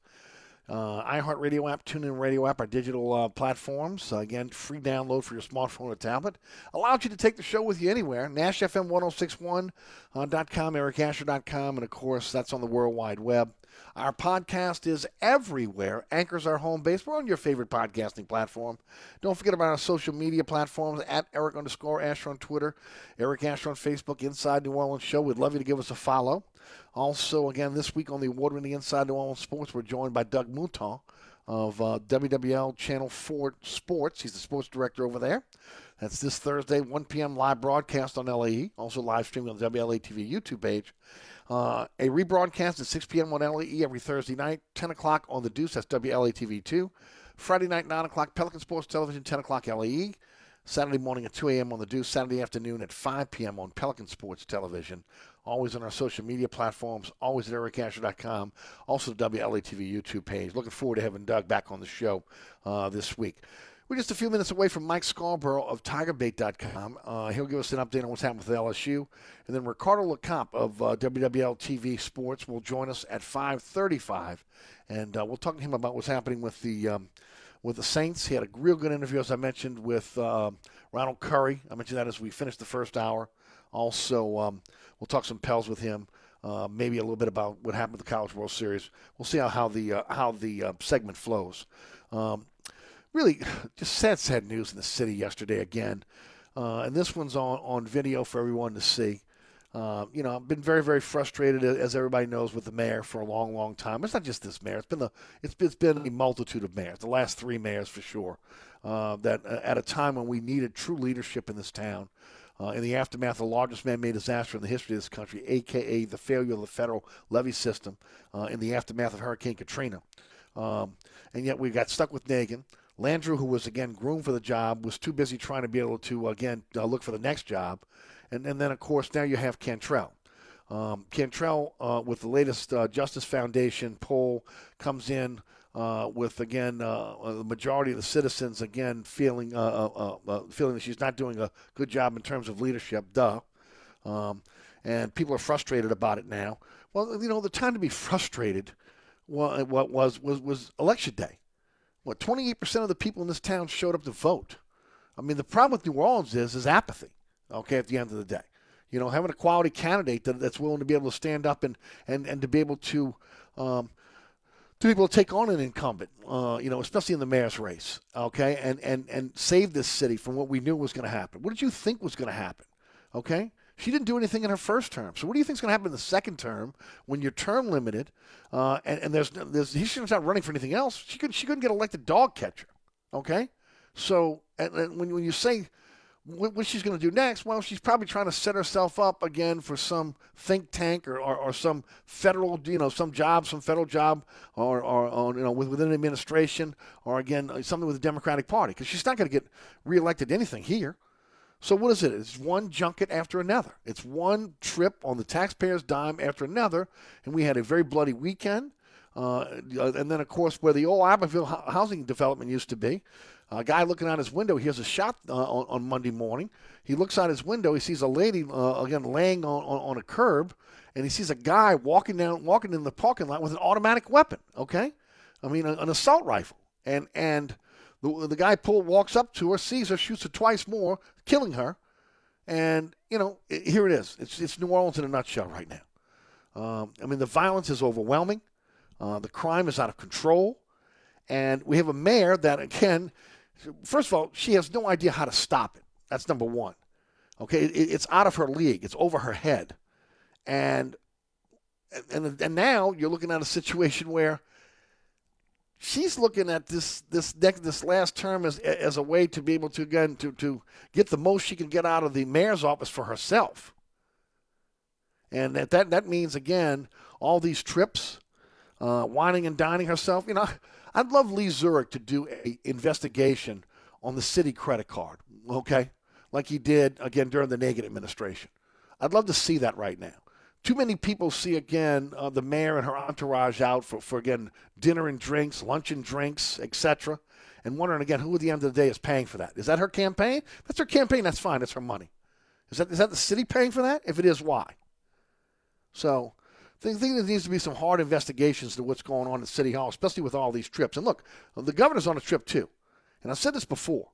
Uh, iHeartRadio app, TuneIn Radio app, our digital uh, platforms. Uh, again, free download for your smartphone or tablet. Allows you to take the show with you anywhere. NashFM1061.com, uh, EricAsher.com, and of course, that's on the World Wide Web. Our podcast is everywhere. Anchors our home base. We're on your favorite podcasting platform. Don't forget about our social media platforms at Eric underscore Asher on Twitter, Eric Asher on Facebook, Inside New Orleans Show. We'd love you to give us a follow. Also, again, this week on the award winning Inside New Orleans Sports, we're joined by Doug Mouton of uh, WWL Channel 4 Sports. He's the sports director over there. That's this Thursday, 1 p.m. live broadcast on LAE, also live streaming on the WLA TV YouTube page. Uh, a rebroadcast at 6 p.m. on LAE every Thursday night, 10 o'clock on The Deuce, that's WLA TV 2. Friday night, 9 o'clock, Pelican Sports Television, 10 o'clock LAE. Saturday morning at 2 a.m. on The Deuce, Saturday afternoon at 5 p.m. on Pelican Sports Television. Always on our social media platforms, always at ericasher.com, also the WLA TV YouTube page. Looking forward to having Doug back on the show uh, this week. We're just a few minutes away from Mike Scarborough of TigerBait.com. Uh, he'll give us an update on what's happening with LSU. And then Ricardo LeCompte of uh, WWL TV Sports will join us at 535. And uh, we'll talk to him about what's happening with the um, with the Saints. He had a real good interview, as I mentioned, with uh, Ronald Curry. I mentioned that as we finished the first hour. Also, um, we'll talk some Pels with him. Uh, maybe a little bit about what happened with the College World Series. We'll see how, how the uh, how the uh, segment flows. Um, really, [sighs] just sad, sad news in the city yesterday again, uh, and this one's on on video for everyone to see. Uh, you know, I've been very, very frustrated, as everybody knows, with the mayor for a long, long time. It's not just this mayor; it's been the it's, it's been a multitude of mayors, the last three mayors for sure. Uh, that uh, at a time when we needed true leadership in this town, uh, in the aftermath of the largest man-made disaster in the history of this country, aka the failure of the federal levee system, uh, in the aftermath of Hurricane Katrina, um, and yet we got stuck with Nagin. Landrieu, who was again groomed for the job, was too busy trying to be able to again uh, look for the next job, and, and then of course now you have Cantrell. Um, Cantrell, uh, with the latest uh, Justice Foundation poll, comes in uh, with again uh, the majority of the citizens again feeling uh, feeling that she's not doing a good job in terms of leadership. Duh. Um, and people are frustrated about it now. Well, you know, the time to be frustrated, was was was election day what 28% of the people in this town showed up to vote. I mean, the problem with New Orleans is is apathy. Okay, at the end of the day, you know, having a quality candidate that, that's willing to be able to stand up and and, and to be able to um, to be able to take on an incumbent, uh, you know, especially in the mayor's race, okay, and and and save this city from what we knew was going to happen. What did you think was going to happen? Okay, she didn't do anything in her first term. So what do you think is going to happen in the second term when you're term limited? Uh, and, and there's, there's she's not running for anything else. She could she couldn't get elected dog catcher. Okay, so and, and when when you say what, what she's going to do next, well, she's probably trying to set herself up again for some think tank or, or, or some federal, you know, some job, some federal job, or, or, or you know, within the administration, or again something with the Democratic Party, because she's not going to get reelected anything here. So what is it? It's one junket after another. It's one trip on the taxpayer's dime after another, and we had a very bloody weekend. Uh, and then, of course, where the old Iberville housing development used to be, a guy looking out his window hears a shot uh, on, on, Monday morning. He looks out his window. He sees a lady uh, again laying on, on, on, a curb, and he sees a guy walking down, walking in the parking lot with an automatic weapon. Okay, I mean an assault rifle, and and the, the guy pull, walks up to her, sees her, shoots her twice more, killing her. And, you know, it, here it is. It's, it's New Orleans in a nutshell right now. Um, I mean, the violence is overwhelming. Uh, the crime is out of control. And we have a mayor that, again, first of all, she has no idea how to stop it. That's number one. Okay, it, it's out of her league. It's over her head, and and and now you're looking at a situation where she's looking at this this next this last term as as a way to be able to again to to get the most she can get out of the mayor's office for herself. And that that, that means again all these trips, uh, whining and dining herself. You know, [laughs] I'd love Lee Zurik to do a investigation on the city credit card. Okay, like he did again during the Nagin administration. I'd love to see that right now too many people see again uh, the mayor and her entourage out for, for again dinner and drinks, lunch and drinks, etc., and wondering again who at the end of the day is paying for that. Is that her campaign? That's her campaign. That's fine. That's her money. Is that is that the city paying for that? If it is, why? So. I think there needs to be some hard investigations to what's going on at City Hall, especially with all these trips. And look, the governor's on a trip too. And I've said this before.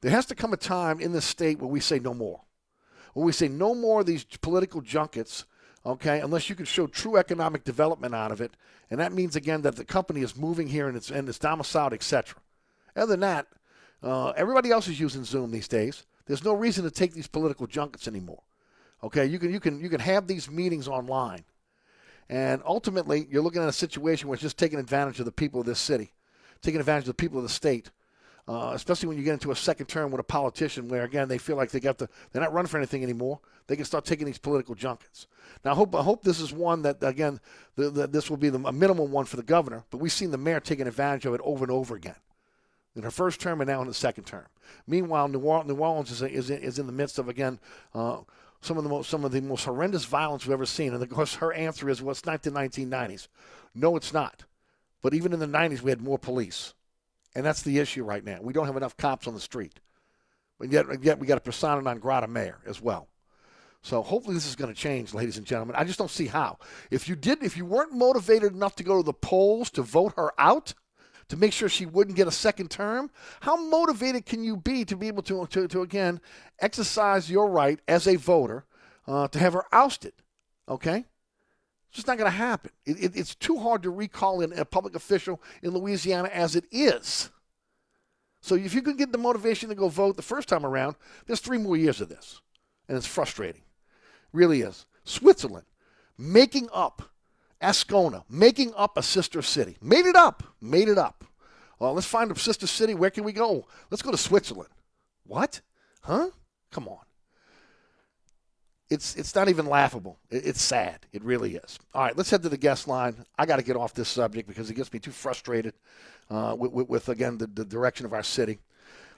There has to come a time in this state where we say no more. Where we say no more of these political junkets, okay, unless you can show true economic development out of it. And that means, again, that the company is moving here and it's, and it's domiciled, etc. Other than that, uh, everybody else is using Zoom these days. There's no reason to take these political junkets anymore. Okay, you can, you can, you can have these meetings online. And ultimately, you're looking at a situation where it's just taking advantage of the people of this city, taking advantage of the people of the state. Uh, especially when you get into a second term with a politician where again they feel like they got the they're not running for anything anymore. They can start taking these political junkets. Now i hope i hope this is one that again the, the, this will be the, a minimal one for the governor but we've seen the mayor taking advantage of it over and over again in her first term and now in the second term. Meanwhile new orleans, new orleans is, is, is in the midst of again uh, some of the most some of the most horrendous violence we've ever seen. And of course her answer is well it's not the 1990s no it's not. But even in the 90s we had more police and that's the issue right now. We don't have enough cops on the street. But yet, yet we got a persona non grata mayor as well. So hopefully this is going to change, ladies and gentlemen. I just don't see how. If you did, if you weren't motivated enough to go to the polls to vote her out, to make sure she wouldn't get a second term, how motivated can you be to be able to, to, to again, exercise your right as a voter uh, to have her ousted? Okay? It's just not going to happen. It, it, it's too hard to recall in a public official in Louisiana as it is. So if you can get the motivation to go vote the first time around, there's three more years of this. And it's frustrating. Really is. Switzerland, making up Ascona, making up a sister city. Made it up. Made it up. Well, let's find a sister city. Where can we go? Let's go to Switzerland. What? Huh? Come on. It's it's not even laughable. It's sad. It really is. All right, let's head to the guest line. I got to get off this subject because it gets me too frustrated uh, with, with, with, again the, the direction of our city.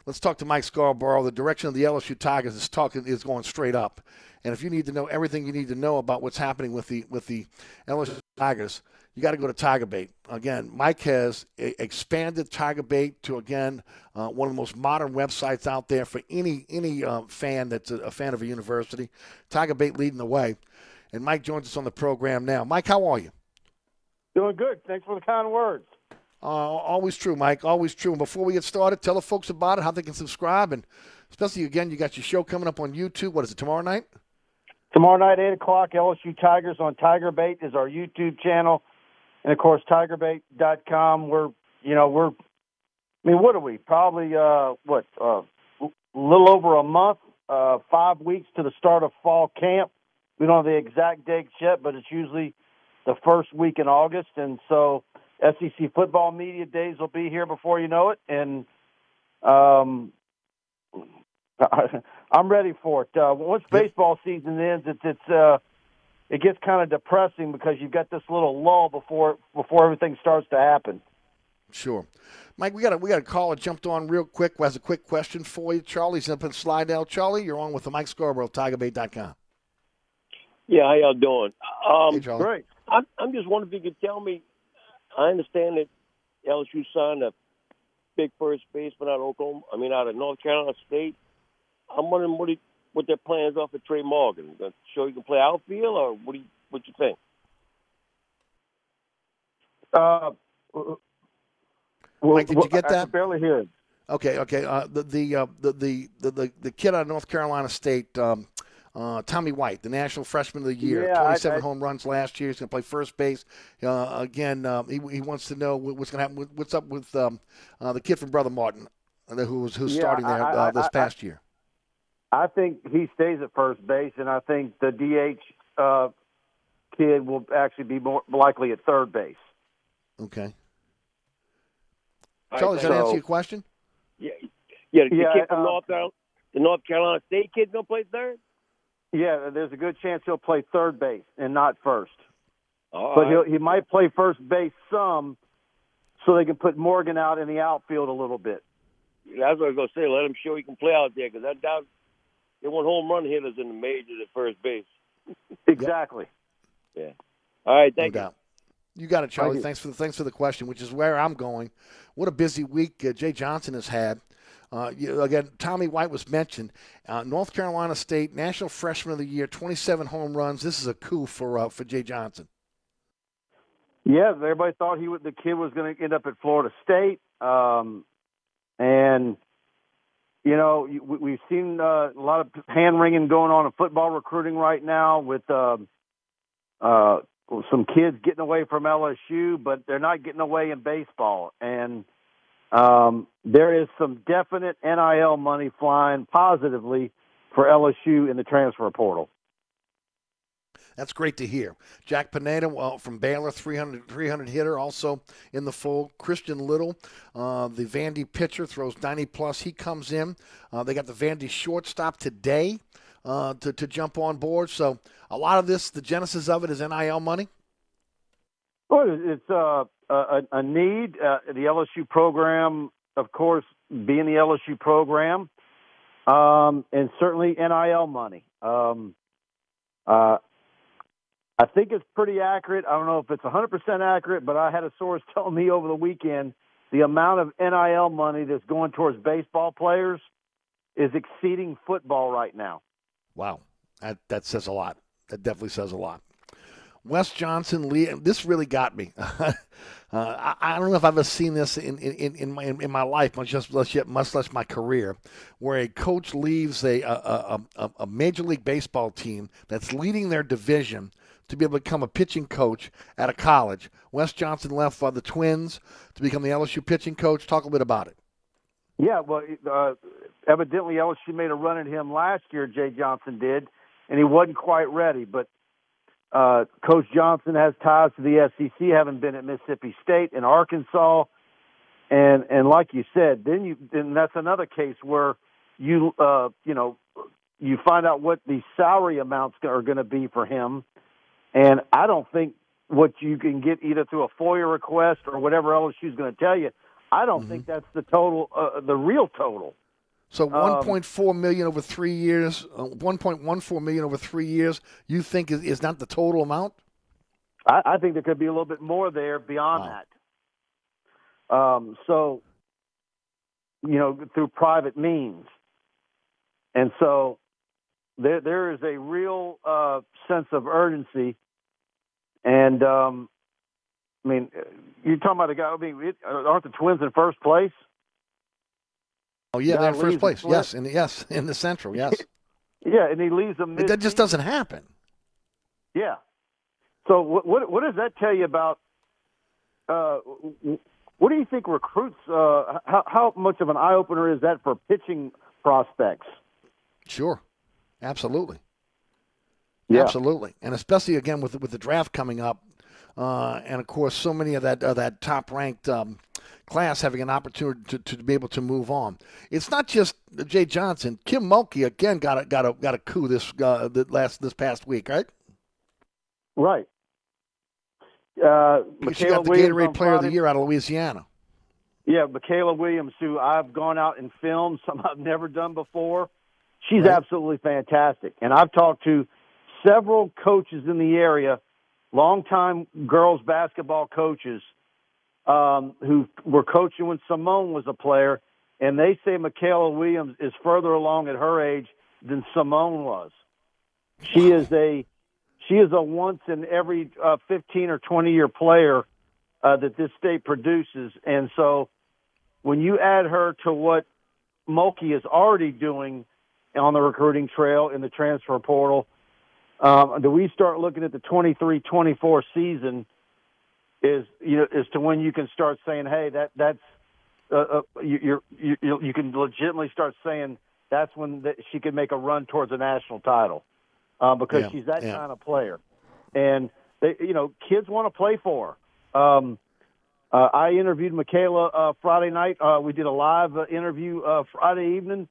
Let's talk to Mike Scarborough. The direction of the LSU Tigers is talking is going straight up. And if you need to know everything you need to know about what's happening with the with the LSU Tigers, you got to go to Tiger Bait. Again, Mike has expanded Tiger Bait to again uh, one of the most modern websites out there for any any uh, fan that's a, a, fan of a university. Tiger Bait leading the way, and Mike joins us on the program now. Mike, how are you? Doing good. Thanks for the kind words. Uh, always true, Mike. Always true. And before we get started, tell the folks about it, how they can subscribe, and especially again, you got your show coming up on YouTube. What is it tomorrow night? Tomorrow night, eight o'clock. LSU Tigers on Tiger Bait is our YouTube channel and of course tigerbait.com. We're you know we're I mean what are we probably uh, what uh, a little over a month, uh, five weeks to the start of fall camp. We don't have the exact dates yet, but it's usually the first week in August, and so SEC football media days will be here before you know it, and um, [laughs] I'm ready for it. Uh, once baseball season ends, it's it's uh, it gets kind of depressing because you've got this little lull before before everything starts to happen. Sure. Mike, we got a we got a caller jumped on real quick. Has a quick question for you. Charlie's up in Slidell. Charlie, you're on with the Mike Scarborough, TigerBait.com. Yeah, how y'all doing? Um, hey, Charlie. Great. I'm, I'm just wondering if you could tell me. I understand that LSU signed a big first baseman out of Oklahoma. I mean, out of North Carolina State. I'm wondering what he, what their plans are for Trey Morgan. Sure, he can play outfield, or what do you what you think? Uh, Mike, did you get I that? barely hear it. Okay, okay. Uh, the, the, uh, the, the the the kid out of North Carolina State, um, uh, Tommy White, the National Freshman of the Year, Yeah, 27 I- home runs last year. He's going to play first base. Uh, again, um, he, he wants to know what's going to happen. with- What's up with um, uh, the kid from Brother Martin, uh, who was who's Yeah, starting there I- uh, this I- past year? I think he stays at first base, and I think the DH uh, kid will actually be more likely at third base. Okay. All Charlie, right, does that so- answer your question? Yeah, yeah. The Yeah, kid from uh, North Carolina, the North Carolina State kid, gonna play third. Yeah, there's a good chance he'll play third base and not first. All but right. he'll, he might play first base some, so they can put Morgan out in the outfield a little bit. That's what I was gonna say. Let him show he can play out there because I doubt they want home run hitters in the majors at first base. [laughs] Exactly. Yeah. All right. Thank no you. doubt. You got it, Charlie. you. Thanks for the thanks for the question, which is where I'm going. What a busy week uh, Jay Johnson has had. Uh, you, again, Tommy White was mentioned. Uh, North Carolina State National Freshman of the Year, 27 home runs. This is a coup for uh, for Jay Johnson. Yeah, everybody thought he would, the kid was going to end up at Florida State, um, and you know we- we've seen uh, a lot of hand wringing going on in football recruiting right now with um uh, some kids getting away from LSU, but they're not getting away in baseball, and um, there is some definite NIL money flying positively for LSU in the transfer portal. That's great to hear. Jack Pineda well, from Baylor, 300, 300 hitter, also in the fold. Christian Little, uh, the Vandy pitcher, throws 90 plus. He comes in. Uh, they got the Vandy shortstop today uh, to, to jump on board. So a lot of this, the genesis of it is NIL money. Well, it's uh, a, a need. Uh, the LSU program, of course, being the LSU program, um, and certainly NIL money. Um, uh, I think it's pretty accurate. I don't know if it's 100% accurate, but I had a source [laughs] tell me over the weekend the amount of NIL money that's going towards baseball players is exceeding football right now. Wow, that that says a lot. That definitely says a lot. Wes Johnson, Lee, this really got me. [laughs] uh, I, I don't know if I've ever seen this in in, in my in my life, much less yet much less my career, where a coach leaves a, a, a a major league baseball team that's leading their division to be able to become a pitching coach at a college. Wes Johnson left for the Twins to become the LSU pitching coach. Talk a bit about it. Yeah, well, uh, evidently LSU made a run at him last year. Jay Johnson did, and he wasn't quite ready. But uh, Coach Johnson has ties to the SEC, having been at Mississippi State and Arkansas, and and like you said, then you then that's another case where you uh, you know you find out what the salary amounts are going to be for him, and I don't think what you can get either through a FOIA request or whatever LSU is going to tell you. I don't think that's the total, uh, the real total. So Um, 1.4 million over three years, uh, 1.14 million over three years. You think is, is not the total amount? I, I think there could be a little bit more there beyond that. Um, so, you know, through private means, and so there there is a real uh, sense of urgency. And um, I mean, you're talking about a guy. I mean, it, aren't the Twins in first place? Oh yeah, they're in first place. split. Yes, in the, yes, in the Central. [laughs] Yes, Yeah, and he leaves them. It- that just doesn't happen. Yeah. So what what, what does that tell you about? Uh, what do you think recruits? Uh, how how much of an eye opener is that for pitching prospects? Sure, absolutely, Yeah. absolutely, and especially again with with the draft coming up, uh, and of course so many of that of that top ranked um, class having an opportunity to, to be able to move on. It's not just Jay Johnson. Kim Mulkey again got a got a got a coup this uh, last this past week, right? Right. Uh, Because she got the Williams Gatorade Player of the Year out of Louisiana. Yeah, Mikaylah Williams, who I've gone out and filmed, [laughs] some I've never done before. She's Right. absolutely fantastic. And I've talked to several coaches in the area, longtime girls basketball coaches, um, who were coaching when Seimone was a player, and they say Mikaylah Williams is further along at her age than Seimone was. She is a she is a once in every uh, 15 or 20 year player uh, that this state produces, and so when you add her to what Mulkey is already doing on the recruiting trail in the transfer portal, um, do we start looking at the 23-24 season? Is you know is to when you can start saying, hey, that that's uh, uh, you, you're, you you you can legitimately start saying that's when that she could make a run towards a national title uh, because Yeah, she's that yeah. kind of player, and they, you know kids want to play for her. Um, uh, I interviewed Mikaylah uh, Friday night. Uh, we did a live uh, interview uh, Friday evening,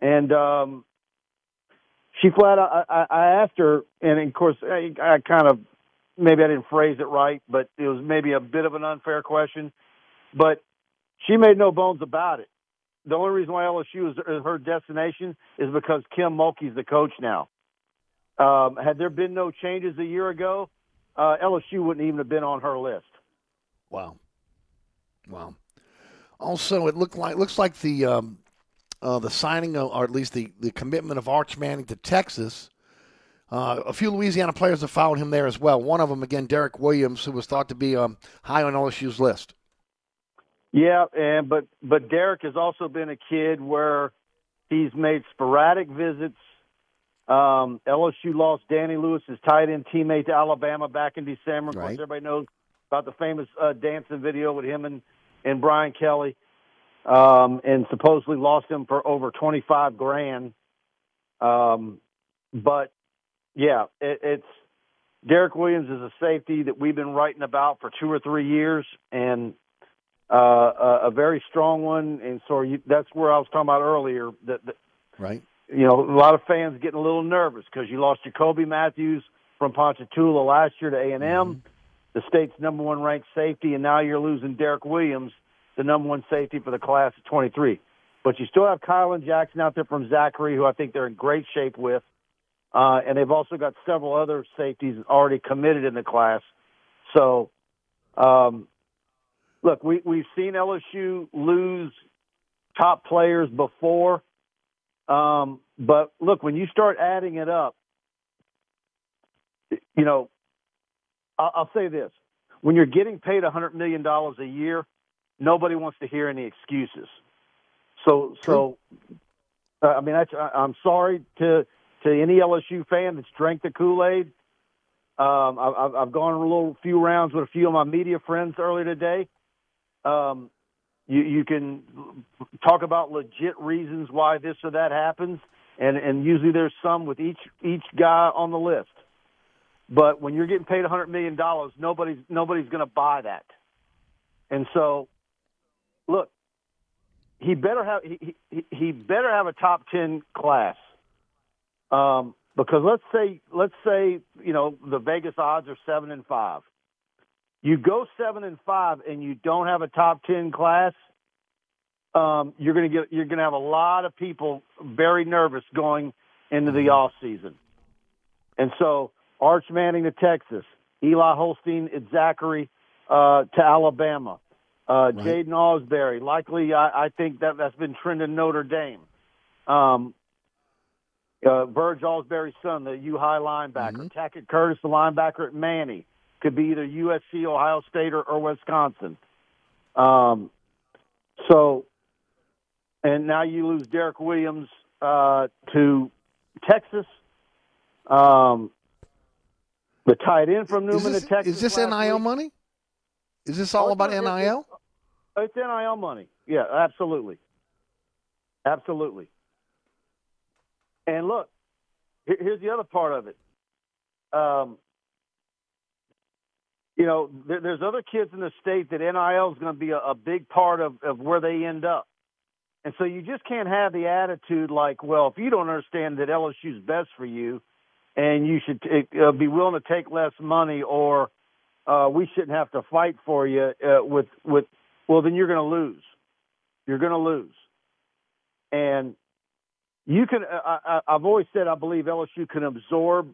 and um, she flat out. I, I asked her, and of course, I, I kind of maybe I didn't phrase it right, but it was maybe a bit of an unfair question. But she made no bones about it. The only reason why LSU is her destination is because Kim Mulkey's the coach now. Um, had there been no changes a year ago, uh, LSU wouldn't even have been on her list. Wow. Wow. Also, it looked like looks like the um, uh, the signing, of, or at least the, the commitment of Arch Manning to Texas. Uh, a few Louisiana players have followed him there as well. One of them, again, Derek Williams, who was thought to be um, high on LSU's list. Yeah, and but but Derek has also been a kid where he's made sporadic visits. Um, LSU lost Danny Lewis, his tight end teammate to Alabama back in December. Of course, Right. everybody knows about the famous uh, dancing video with him and and Brian Kelly, um, and supposedly lost him for over twenty five grand. Um, but yeah, it, it's Derek Williams is a safety that we've been writing about for two or three years, and uh, a, a very strong one. And so you, that's where I was talking about earlier. That, that Right. you know, a lot of fans getting a little nervous because you lost Jacoby Matthews from Ponchatoula last year to A and M, the state's number one ranked safety, and now you're losing Derek Williams, the number one safety for the class of 23. But you still have Kylan Jackson out there from Zachary, who I think they're in great shape with. Uh, and they've also got several other safeties already committed in the class. So, um, look, we, we've seen LSU lose top players before. Um, but look, when you start adding it up, you know, I'll, I'll say this: when you're getting paid a hundred million dollars a year, nobody wants to hear any excuses. So, so, uh, I mean, that's, I, I'm sorry to to any LSU fan that's drank the Kool Aid. Um, I, I've, I've gone a little few rounds with a few of my media friends earlier today. Um, you, you can talk about legit reasons why this or that happens, and and usually there's some with each each guy on the list. But when you're getting paid a hundred million dollars, nobody's nobody's going to buy that. And so, look, he better have he, he he better have a top ten class. Um, because let's say let's say you know the Vegas odds are seven and five. You go seven and five and you don't have a top ten class, um, you're gonna get you're gonna have a lot of people very nervous going into the off season. And so Arch Manning to Texas, Eli Holstein at Zachary uh, to Alabama, uh, Jaiden Ausberry. Likely, I, I think that that's been trending Notre Dame. Um, uh, Burge Ausberry's son, the U High linebacker. Tackett Curtis, the linebacker at Many, could be either USC, Ohio State, or, or Wisconsin. Um, so, and now you lose Derek Williams uh, to Texas. Um, the tight end from Newman this, to Texas. is this NIL week. money? Is this all Oh, about NIL? It's NIL money. Yeah, absolutely. Absolutely. And look, here's the other part of it. Um, you know, there, there's other kids in the state that NIL is going to be a, big part of, of where they end up. And so you just can't have the attitude like, well, if you don't understand that LSU's best for you and you should t- uh, be willing to take less money or uh, we shouldn't have to fight for you uh, with, with, well, then you're going to lose. You're going to lose. And you can, I, I, I've always said I believe LSU can absorb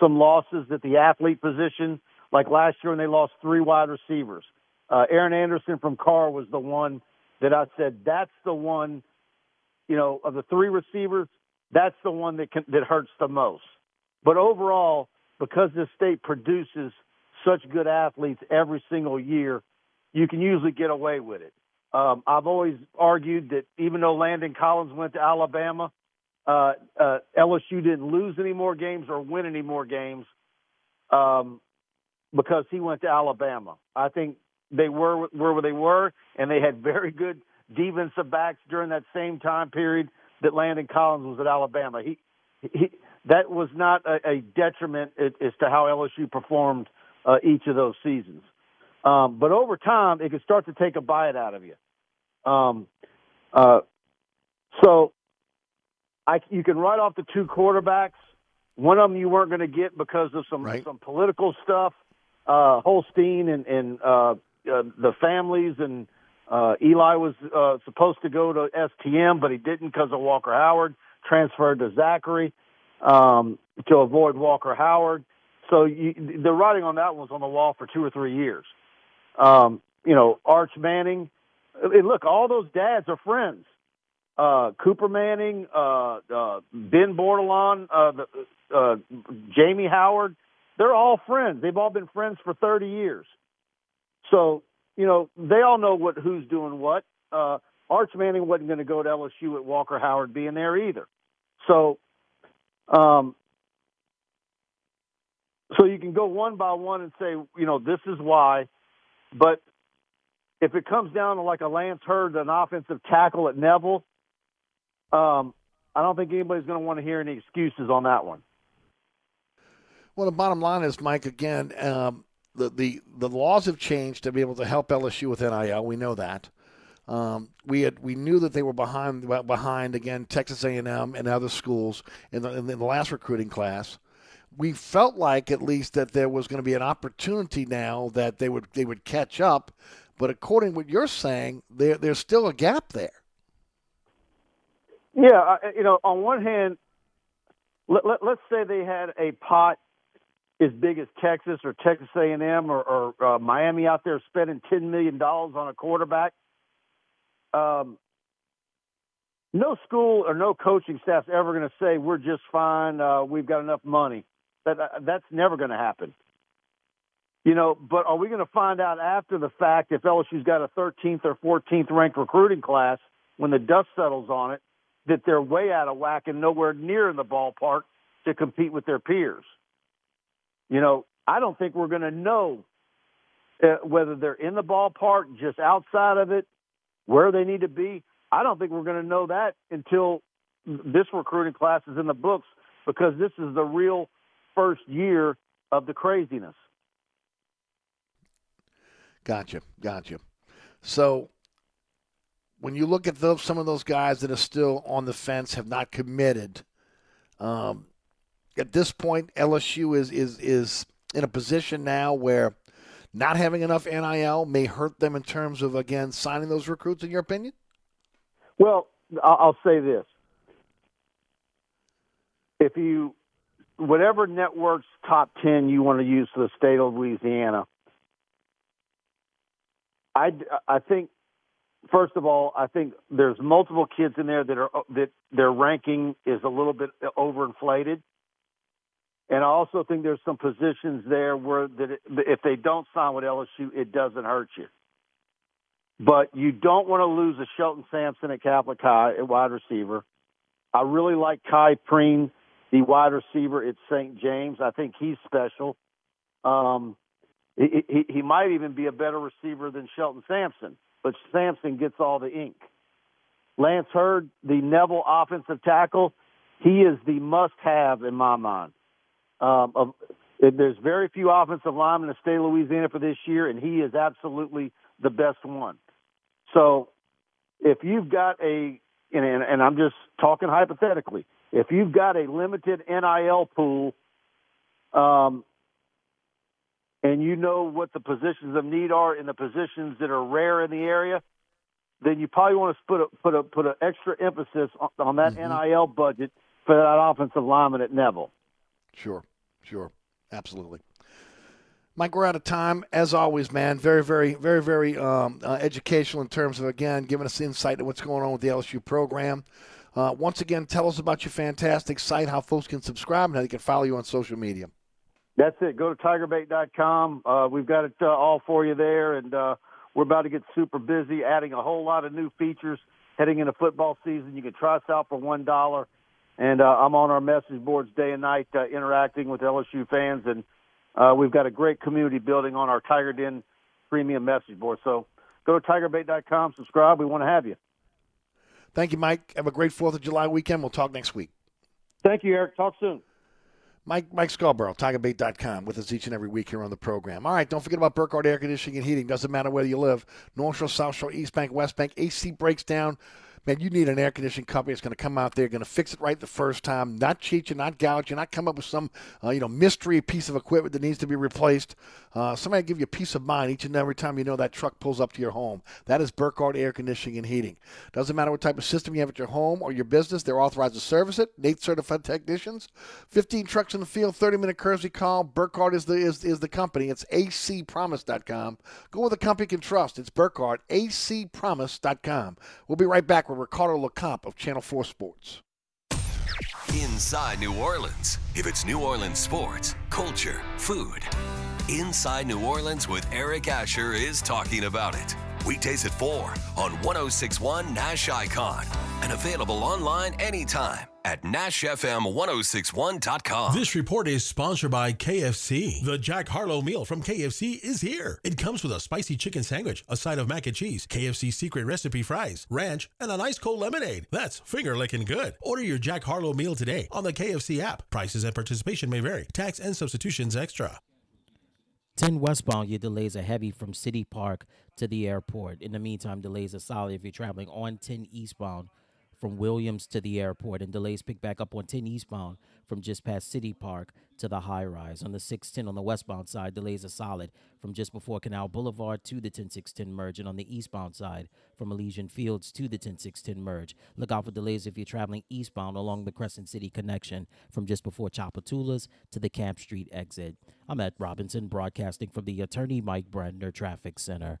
some losses at the athlete position, like last year when they lost three wide receivers. Uh, Aaron Anderson from Karr was the one that I said that's the one, you know, of the three receivers, that's the one that can, that hurts the most. But overall, because this state produces such good athletes every single year, you can usually get away with it. Um, I've always argued that even though Landon Collins went to Alabama, uh, uh, LSU didn't lose any more games or win any more games um, because he went to Alabama. I think they were where they were, and they had very good defensive backs during that same time period that Landon Collins was at Alabama. He, he that was not a, a detriment as to how LSU performed uh, each of those seasons. Um, but over time, it could start to take a bite out of you. Um, uh, so I, you can write off the two quarterbacks. One of them you weren't going to get because of some some political stuff. Uh, Holstein and, and uh, uh, the families and uh, Eli was uh, supposed to go to STM, but he didn't because of Walker Howard. Transferred to Zachary um, to avoid Walker Howard. So you, the writing on that was on the wall for two or three years. Um, you know, Arch Manning. And look, all those dads are friends. Uh, Cooper Manning, uh, uh, Ben Bordelon, uh, the, uh, Jamie Howard. They're all friends. They've all been friends for 30 years. So, you know, they all know what who's doing what. Uh, Arch Manning wasn't going to go to LSU with Walker Howard being there either. So, um, so you can go one by one and say, you know, this is why. But if it comes down to like a Lance Heard, an offensive tackle at Neville, um, I don't think anybody's going to want to hear any excuses on that one. Well, the bottom line is, Mike. Again, um, the, the the laws have changed to be able to help LSU with NIL. We know that. Um, we had we knew that they were behind behind again Texas A&M and other schools in the, in the last recruiting class. We felt like at least that there was going to be an opportunity now that they would they would catch up, but according to what you're saying, there there's still a gap there. Yeah, you know, on one hand, let, let, let's say they had a pot as big as Texas or Texas A&M or, or uh, Miami out there spending ten million dollars on a quarterback. Um, no school or no coaching staff's ever going to say we're just fine. Uh, we've got enough money. That uh, that's never going to happen. You know, but are we going to find out after the fact if LSU's got a 13th or 14th ranked recruiting class when the dust settles on it that they're way out of whack and nowhere near in the ballpark to compete with their peers? You know, I don't think we're going to know uh, whether they're in the ballpark, just outside of it, where they need to be. I don't think we're going to know that until this recruiting class is in the books because this is the real first year of the craziness. Gotcha, gotcha. So when you look at those, some of those guys that are still on the fence, have not committed. Um, at this point, LSU is is is in a position now where not having enough NIL may hurt them in terms of again signing those recruits. In your opinion? Well, I'll say this: if you whatever network's top ten you want to use for the state of Louisiana, I I think first of all, I think there's multiple kids in there that are that their ranking is a little bit overinflated. And I also think there's some positions there where that it, if they don't sign with LSU, it doesn't hurt you. But you don't want to lose a Shelton Sampson at Catholic High at wide receiver. I really like Kai Preen, the wide receiver at St. James. I think he's special. Um, he, he, he might even be a better receiver than Shelton Sampson, but Sampson gets all the ink. Lance Heard, the Neville offensive tackle, he is the must-have in my mind. Um, of, there's very few offensive linemen in the state of Louisiana for this year, and he is absolutely the best one. So if you've got a, and, and I'm just talking hypothetically, if you've got a limited NIL pool, um, and you know what the positions of need are in the positions that are rare in the area, then you probably want to put a, put a, put an extra emphasis on, on that mm-hmm. NIL budget for that offensive lineman at Neville. Sure, sure, absolutely. Mike, we're out of time. As always, man, very, very, very, very um, uh, educational in terms of, again, giving us insight into what's going on with the LSU program. Uh, once again, tell us about your fantastic site, how folks can subscribe, and how they can follow you on social media. That's it. Go to tigerbait.com. Uh, we've got it uh, all for you there, and uh, we're about to get super busy, adding a whole lot of new features heading into football season. You can try us out for one dollar and uh, I'm on our message boards day and night, uh, interacting with LSU fans, and we've got a great community building on our Tiger Den premium message board. So go to tigerbait.com, subscribe. We want to have you. Thank you, Mike. Have a great Fourth of July weekend. We'll talk next week. Thank you, Eric. Talk soon. Mike Mike Scarborough, TigerBait.com, with us each and every week here on the program. All right, don't forget about Burkhardt Air Conditioning and Heating. Doesn't matter where you live. North Shore, South Shore, East Bank, West Bank. AC breaks down man, you need an air conditioning company that's going to come out there, going to fix it right the first time, not cheat you, not gouge you, not come up with some uh, you know mystery piece of equipment that needs to be replaced. Uh, somebody give you peace of mind each and every time you know that truck pulls up to your home. That is Burkhardt Air Conditioning and Heating. Doesn't matter what type of system you have at your home or your business, they're authorized to service it. NATE certified technicians, 15 trucks in the field, 30 minute courtesy call. Burkhardt is the is, is the company. It's acpromise.com. Go with a company you can trust. It's Burkhardt, acpromise.com. We'll be right back Ricardo LeCompte of Channel 4 Sports. Inside New Orleans. If it's New Orleans sports, culture, food. Inside New Orleans with Eric Asher is talking about it. Weekdays at 4 on 1061 Nash Icon and available online anytime at NashFM1061.com. This report is sponsored by KFC. The Jack Harlow meal from KFC is here. It comes with a spicy chicken sandwich, a side of mac and cheese, KFC secret recipe fries, ranch, and an ice cold lemonade. That's finger licking good. Order your Jack Harlow meal today on the KFC app. Prices and participation may vary. Tax and substitutions extra. 10 westbound, your delays are heavy from City Park to the airport. In the meantime, delays are solid if you're traveling on 10 eastbound from Williams to the airport, and delays pick back up on 10 eastbound from just past City Park to the high rise. On the 610 on the westbound side, delays are solid from just before Canal Boulevard to the 10610 merge, and on the eastbound side from Elysian Fields to the 10610 merge. Look out for delays if you're traveling eastbound along the Crescent City connection from just before Tchoupitoulas to the Camp Street exit. I'm at Robinson, broadcasting from the Attorney Mike Brandner Traffic Center.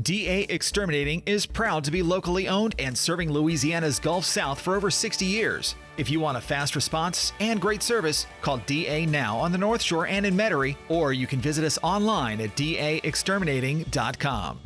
DA Exterminating is proud to be locally owned and serving Louisiana's Gulf South for over 60 years. If you want a fast response and great service, call DA now on the North Shore and in Metairie, or you can visit us online at daexterminating.com.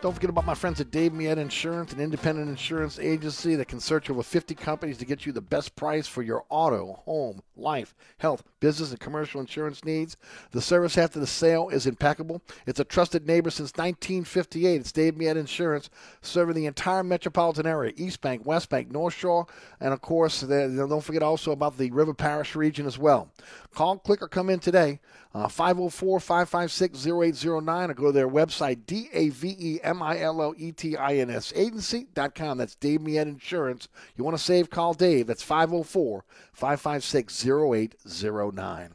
Don't forget about my friends at Dave Miette Insurance, an independent insurance agency that can search over 50 companies to get you the best price for your auto, home, life, health, business, and commercial insurance needs. The service after the sale is impeccable. It's a trusted neighbor since 1958. It's Dave Miette Insurance, serving the entire metropolitan area, East Bank, West Bank, North Shore, and of course, don't forget also about the River Parish region as well. Call, click, or come in today. Uh, 504 556 0809 or go to their website, D A V E M I L O E T I N S agency.com. That's Dave Miet Insurance. You want to save, call Dave. That's 504 556 0809.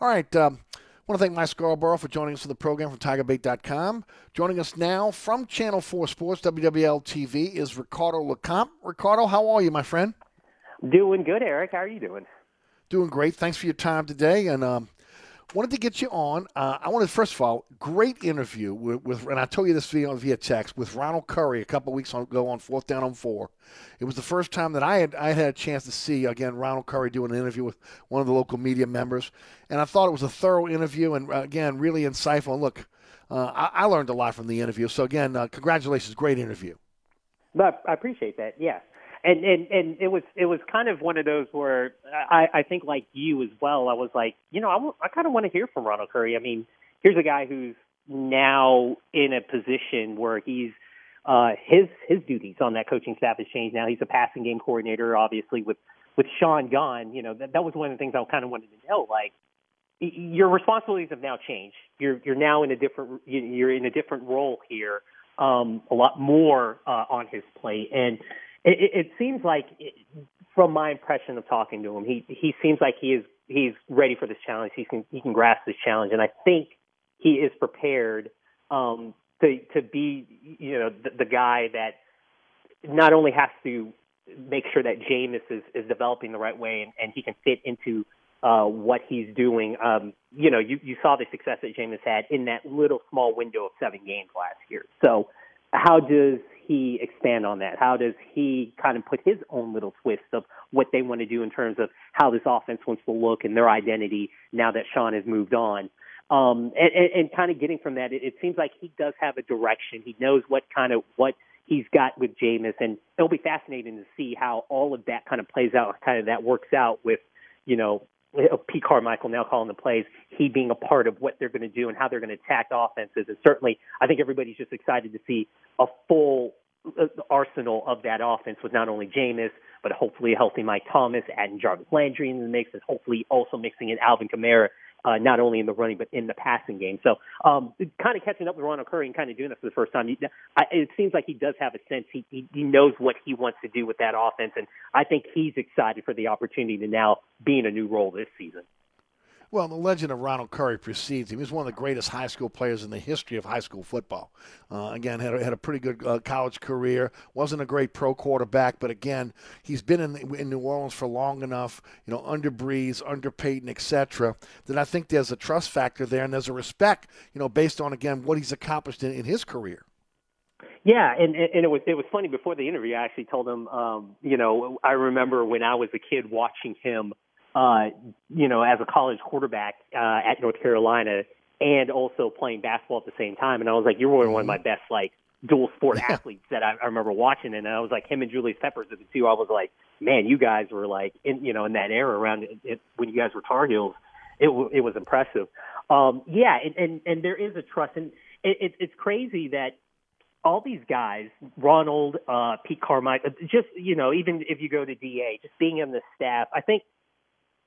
All right. Um, I want to thank Mike Scarborough for joining us for the program from TigerBait.com. Joining us now from Channel 4 Sports, WWL TV, is Ricardo LeCompte. Ricardo, how are you, my friend? Doing good, Eric. How are you doing? Doing great. Thanks for your time today. And um, wanted to get you on. Uh, I wanted, first of all, great interview with, with, and I told you this via, via text, with Ronald Curry a couple weeks ago on Fourth Down on Four. It was the first time that I had I had a chance to see again Ronald Curry doing an interview with one of the local media members, and I thought it was a thorough interview and uh, again really insightful. Look, uh, I, I, learned a lot from the interview. So again, uh, congratulations, great interview. But I appreciate that. Yeah, and and and it was it was kind of one of those where I I think like you as well. I was like, you know, I, I kind of want to hear from Ronald Curry. I mean, here's a guy who's now in a position where he's uh his his duties on that coaching staff has changed now. He's a passing game coordinator, obviously with with Sean gone. You know, that that was one of the things I kind of wanted to know. Like, your responsibilities have now changed. You're you're now in a different you're in a different role here. Um, a lot more uh, on his plate, and it, it seems like, it, from my impression of talking to him, he he seems like he is he's ready for this challenge. He can he can grasp this challenge, and I think he is prepared um, to to be you know the, the guy that not only has to make sure that Jameis is, is developing the right way and, and he can fit into uh, what he's doing. Um, you know, you, you saw the success that Jameis had in that little small window of seven games last year. So, how does he expand on that? How does he kind of put his own little twist of what they want to do in terms of how this offense wants to look and their identity now that Sean has moved on? Um, and, and, and kind of getting from that, it, it seems like he does have a direction. He knows what kind of what he's got with Jameis, and it'll be fascinating to see how all of that kind of plays out, kind of that works out with, you know, Pete Carmichael now calling the plays, he being a part of what they're going to do and how they're going to attack offenses. And certainly, I think everybody's just excited to see a full uh, arsenal of that offense with not only Jameis, but hopefully a healthy Mike Thomas, adding Jarvis Landry in the mix, and hopefully also mixing in Alvin Kamara, uh, not only in the running but in the passing game. So, um, kind of catching up with Ronald Curry and kind of doing this for the first time. I, it seems like he does have a sense. He, he he knows what he wants to do with that offense, and I think he's excited for the opportunity to now be in a new role this season. Well, the legend of Ronald Curry precedes him. He's one of the greatest high school players in the history of high school football. Uh, again, had a, had a pretty good uh, college career. wasn't a great pro quarterback, but again, he's been in, in New Orleans for long enough. You know, under Brees, under Payton, etc. That I think there's a trust factor there, and there's a respect. You know, based on again what he's accomplished in, in his career. Yeah, and and it was it was funny before the interview. I actually told him, um, you know, I remember when I was a kid watching him uh, you know, as a college quarterback uh, at North Carolina and also playing basketball at the same time. And I was like, you were one of my best like dual sport athletes that I, I remember watching. And I was like, him and Julius Peppers are the two. I was like, man, you guys were like, in you know, in that era around it, it, when you guys were Tar Heels, it it was impressive. Um, yeah, and, and and there is a trust, and it, it, it's crazy that all these guys, Ronald, uh, Pete Carmichael, just you know, even if you go to DA, just being on the staff, I think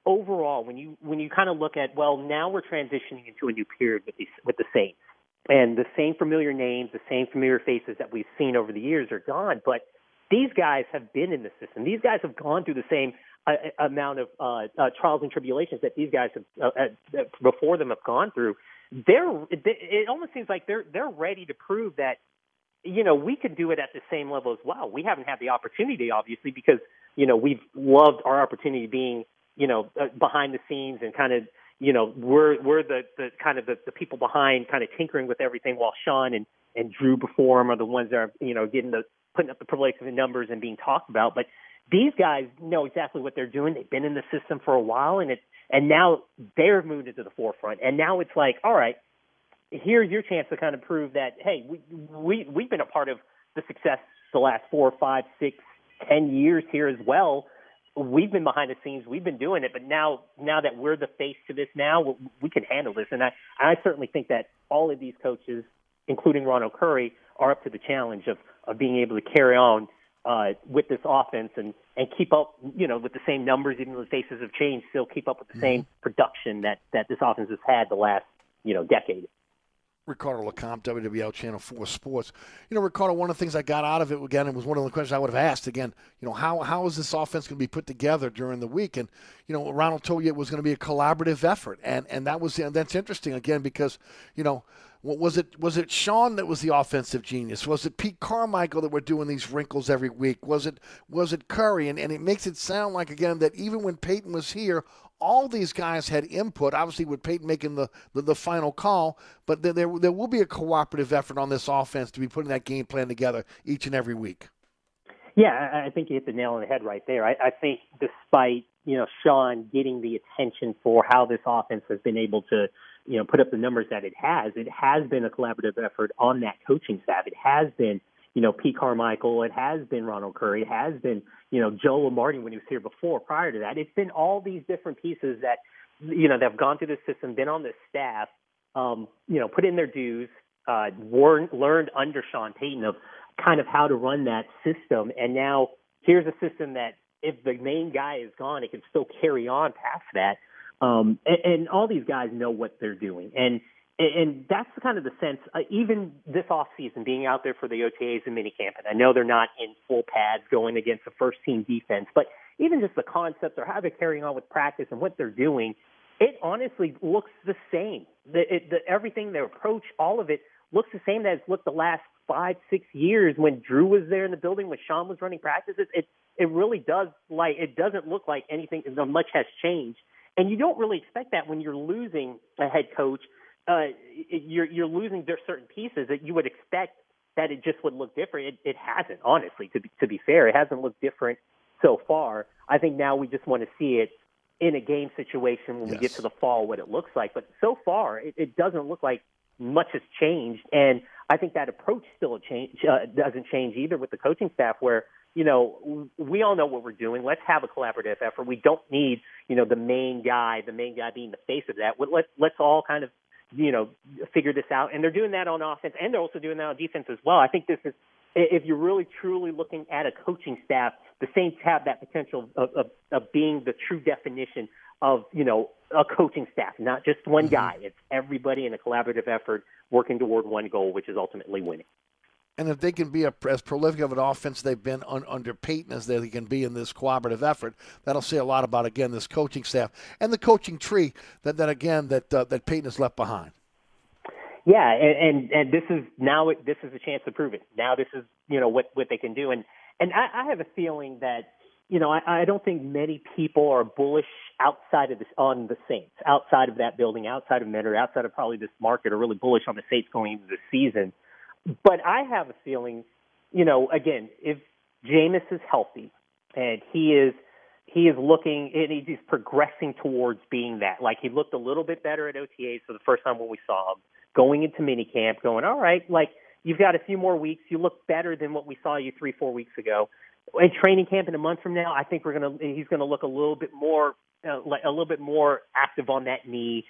overall, when you when you kind of look at well, now we're transitioning into a new period with these with the Saints, and the same familiar names, the same familiar faces that we've seen over the years are gone. But these guys have been in the system. These guys have gone through the same uh, uh amount of uh, uh, trials and tribulations that these guys have uh, uh, before them have gone through. They're it almost seems like they're they're ready to prove that you know we could do it at the same level as well. We haven't had the opportunity, obviously, because you know we've loved our opportunity being you know, uh, behind the scenes and kind of, you know, we're we're the the kind of the, the people behind, kind of tinkering with everything, while Sean and and Drew before him are the ones that are, you know, getting the putting up the prolific numbers and being talked about. But these guys know exactly what they're doing. They've been in the system for a while, and it and now they're moved into the forefront. And now it's like, all right, here's your chance to kind of prove that, hey, we we we've been a part of the success the last four, five, six, ten years here as well we've been behind the scenes, we've been doing it, but now now that we're the face to this now, we can handle this. And I I certainly think that all of these coaches, including Ronald Curry, are up to the challenge of of being able to carry on uh, with this offense and and keep up, you know, with the same numbers, even though the faces have changed, still keep up with the same production that that this offense has had the last, you know, decade. Ricardo LeCompte, WWL Channel 4 Sports. You know, Ricardo, one of the things I got out of it, again, it was one of the questions I would have asked, again, you know, how, how is this offense going to be put together during the week? And, you know, Ronald told you it was going to be a collaborative effort. And, and that was, and that's interesting, again, because, you know, what was it? Was it Sean that was the offensive genius? Was it Pete Carmichael that were doing these wrinkles every week? Was it was it Curry? And, and it makes it sound like again that even when Payton was here, all these guys had input. Obviously, with Payton making the, the, the final call, but there, there will be a cooperative effort on this offense to be putting that game plan together each and every week. Yeah, I I think you hit the nail on the head right there. I, I think despite you know Sean getting the attention for how this offense has been able to you know put up the numbers that it has, it has been a collaborative effort on that coaching staff. It has been you know Pete Carmichael, it has been Ronald Curry, it has been you know Joe Lombardi when he was here before. Prior to that, it's been all these different pieces that you know that have gone through the system, been on the staff, um, you know, put in their dues, uh, learned learned under Sean Payton of kind of how to run that system. And now here's a system that if the main guy is gone, it can still carry on past that. Um, and, and all these guys know what they're doing. And and that's kind of the sense, uh, even this off season, being out there for the OTAs and minicamp, and I know they're not in full pads going against the first team defense, but even just the concepts or how they're carrying on with practice and what they're doing, it honestly looks the same. The, it, the, everything, their approach, all of it looks the same it's looked the last five, six years when Drew was there in the building, when Sean was running practices. It it really does like it doesn't look like anything much has changed, and you don't really expect that when you're losing a head coach. Uh, you're you're losing certain pieces that you would expect that it just would look different. It, it hasn't, honestly. To be to be fair, it hasn't looked different so far. I think now we just want to see it in a game situation when we get to the fall what it looks like. But so far, it, it doesn't look like much has changed, and I think that approach still change uh, doesn't change either with the coaching staff. Where you know we all know what we're doing. Let's have a collaborative effort. We don't need you know the main guy, the main guy being the face of that. Let let's all kind of you know figure this out, and they're doing that on offense, and they're also doing that on defense as well. I think this is if you're really truly looking at a coaching staff, the Saints have that potential of, of, of being the true definition of you know a coaching staff, not just one mm-hmm. guy. It's everybody in a collaborative effort working toward one goal, which is ultimately winning. And if they can be a, as prolific of an offense they've been un, under Payton as they can be in this cooperative effort, that'll say a lot about again this coaching staff and the coaching tree that, that again that uh, that Payton has left behind. Yeah, and, and and this is now it, this is a chance to prove it. Now this is you know what what they can do, and and I, I have a feeling that you know I, I don't think many people are bullish outside of this on the Saints, outside of that building, outside of Mentor, outside of probably this market, are really bullish on the Saints going into the season. But I have a feeling, you know, again, if Jameis is healthy and he is he is looking and he's progressing towards being that. Like he looked a little bit better at OTAs for the first time when we saw him going into minicamp, going, all right, like you've got a few more weeks. You look better than what we saw you three, four weeks ago. In training camp in a month from now, I think we're gonna he's gonna look a little bit more uh, like a little bit more active on that knee.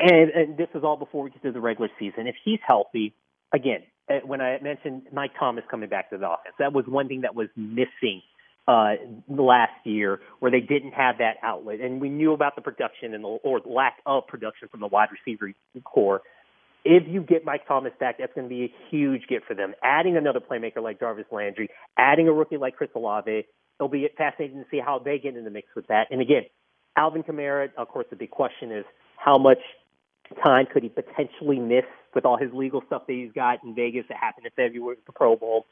And, and this is all before we get to the regular season. If he's healthy, again, when I mentioned Mike Thomas coming back to the offense, that was one thing that was missing uh, last year, where they didn't have that outlet, and we knew about the production and the or lack of production from the wide receiver corps. If you get Mike Thomas back, that's going to be a huge get for them. Adding another playmaker like Jarvis Landry, adding a rookie like Chris Olave, it'll be fascinating to see how they get in the mix with that. And again, Alvin Kamara, of course, the big question is how much time could he potentially miss with all his legal stuff that he's got in Vegas that happened in February with the Pro Bowl?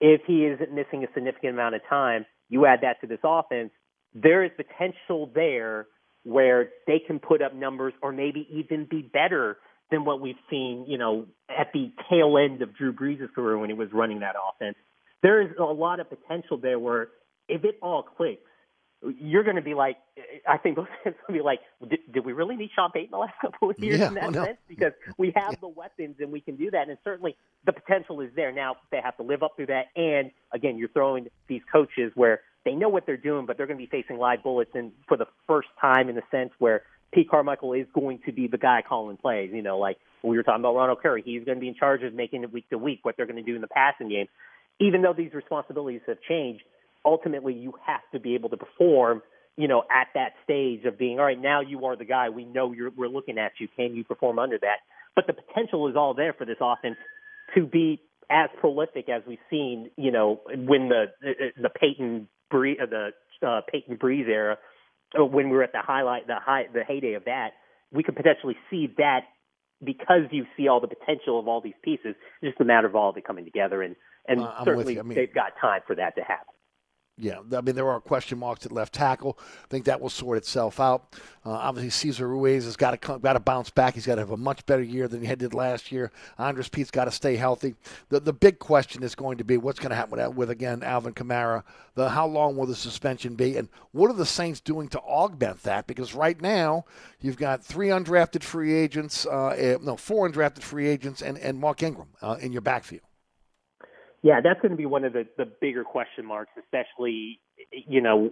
If he isn't missing a significant amount of time, you add that to this offense, there is potential there where they can put up numbers or maybe even be better than what we've seen, you know, at the tail end of Drew Brees' career when he was running that offense. There is a lot of potential there where if it all clicks, you're going to be like, I think those fans will be like, did, did we really need Sean Payton the last couple of years Yeah, in that know. sense? Because we have the weapons and we can do that. And certainly the potential is there. Now they have to live up to that. And again, you're throwing these coaches where they know what they're doing, but they're going to be facing live bullets and for the first time in the sense where Pete Carmichael is going to be the guy calling plays. You know, like we were talking about Ronald Curry. He's going to be in charge of making it week to week what they're going to do in the passing game even though these responsibilities have changed, ultimately you have to be able to perform. You know, at that stage of being all right. Now you are the guy. We know you're. We're looking at you. Can you perform under that? But the potential is all there for this offense to be as prolific as we've seen. You know, when the the Payton Bree, uh, the uh, Payton Brees era, uh, when we were at the highlight, the high, the heyday of that, we could potentially see that because you see all the potential of all these pieces. It's just a matter of all of it coming together, and and Uh, certainly. I mean- they've got time for that to happen. Yeah, I mean there are question marks at left tackle. I think that will sort itself out. Uh, obviously, Cesar Ruiz has got to come, got to bounce back. He's got to have a much better year than he did last year. Andrus Peat's got to stay healthy. The the big question is going to be what's going to happen with, with again Alvin Kamara. The how long will the suspension be, and what are the Saints doing to augment that? Because right now you've got three undrafted free agents, uh, eh, no four undrafted free agents, and and Mark Ingram uh, in your backfield. Yeah, that's going to be one of the, the bigger question marks, especially, you know,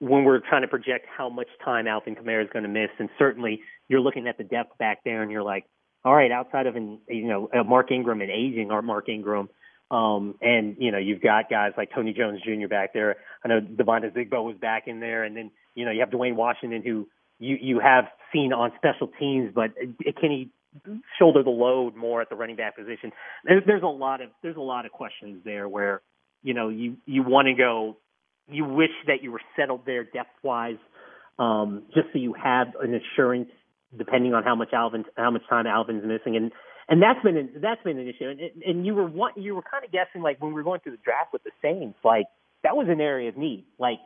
when we're trying to project how much time Alvin Kamara is going to miss. And certainly you're looking at the depth back there and you're like, all right, outside of, an, you know, Mark Ingram and aging our Mark Ingram, um, and, you know, you've got guys like Tony Jones Jr. back there. I know Devine Ozigbo was back in there. And then, you know, you have Dwayne Washington who you, you have seen on special teams, but uh, can he shoulder the load more at the running back position. There's there's a lot of there's a lot of questions there where you know you you want to go. You wish that you were settled there depth wise, um, just so you have an assurance depending on how much Alvin how much time Alvin's missing and. And that's been an, that's been an issue, and, and you were one, you were kind of guessing like when we were going through the draft with the Saints, like that was an area of need. Like,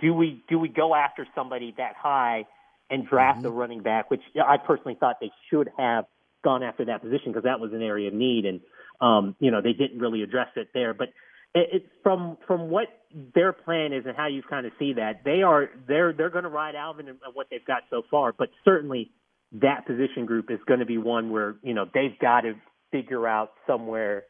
do we do we go after somebody that high and draft Mm-hmm. a running back, which I personally thought they should have gone after that position because that was an area of need, and um, you know they didn't really address it there. But it, it's from from what their plan is and how you kind of see that they are they're they're going to ride Alvin and what they've got so far, but certainly that position group is going to be one where you know they've got to figure out somewhere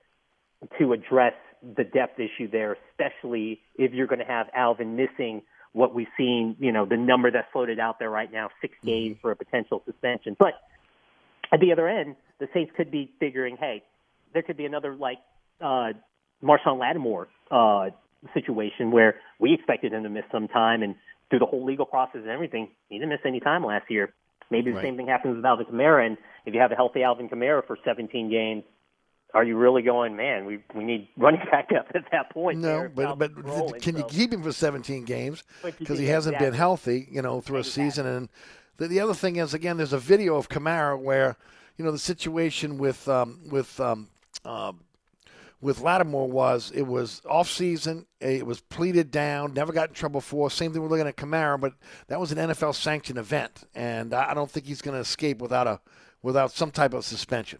to address the depth issue there, especially if you're going to have Alvin missing what we've seen, you know, the number that's floated out there right now, 6 games for a potential suspension. But at the other end, the Saints could be figuring, hey, there could be another like uh, Marshon Lattimore uh, situation where we expected him to miss some time, and through the whole legal process and everything, he didn't miss any time last year. Maybe the Right. same thing happens with Alvin Kamara, and if you have a healthy Alvin Kamara for 17 games, are you really going, man? We we need running [laughs] back up at that point. No, but but rolling, can you keep him for 17 games because he hasn't been healthy, you know, through a season? And the, the other thing is, again, there's a video of Kamara where, you know, the situation with um, with um, uh, with Lattimore was it was off season, it was pleaded down, never got in trouble for. Same thing we're looking at Kamara, but that was an NFL sanctioned event, and I I don't think he's going to escape without a without some type of suspension.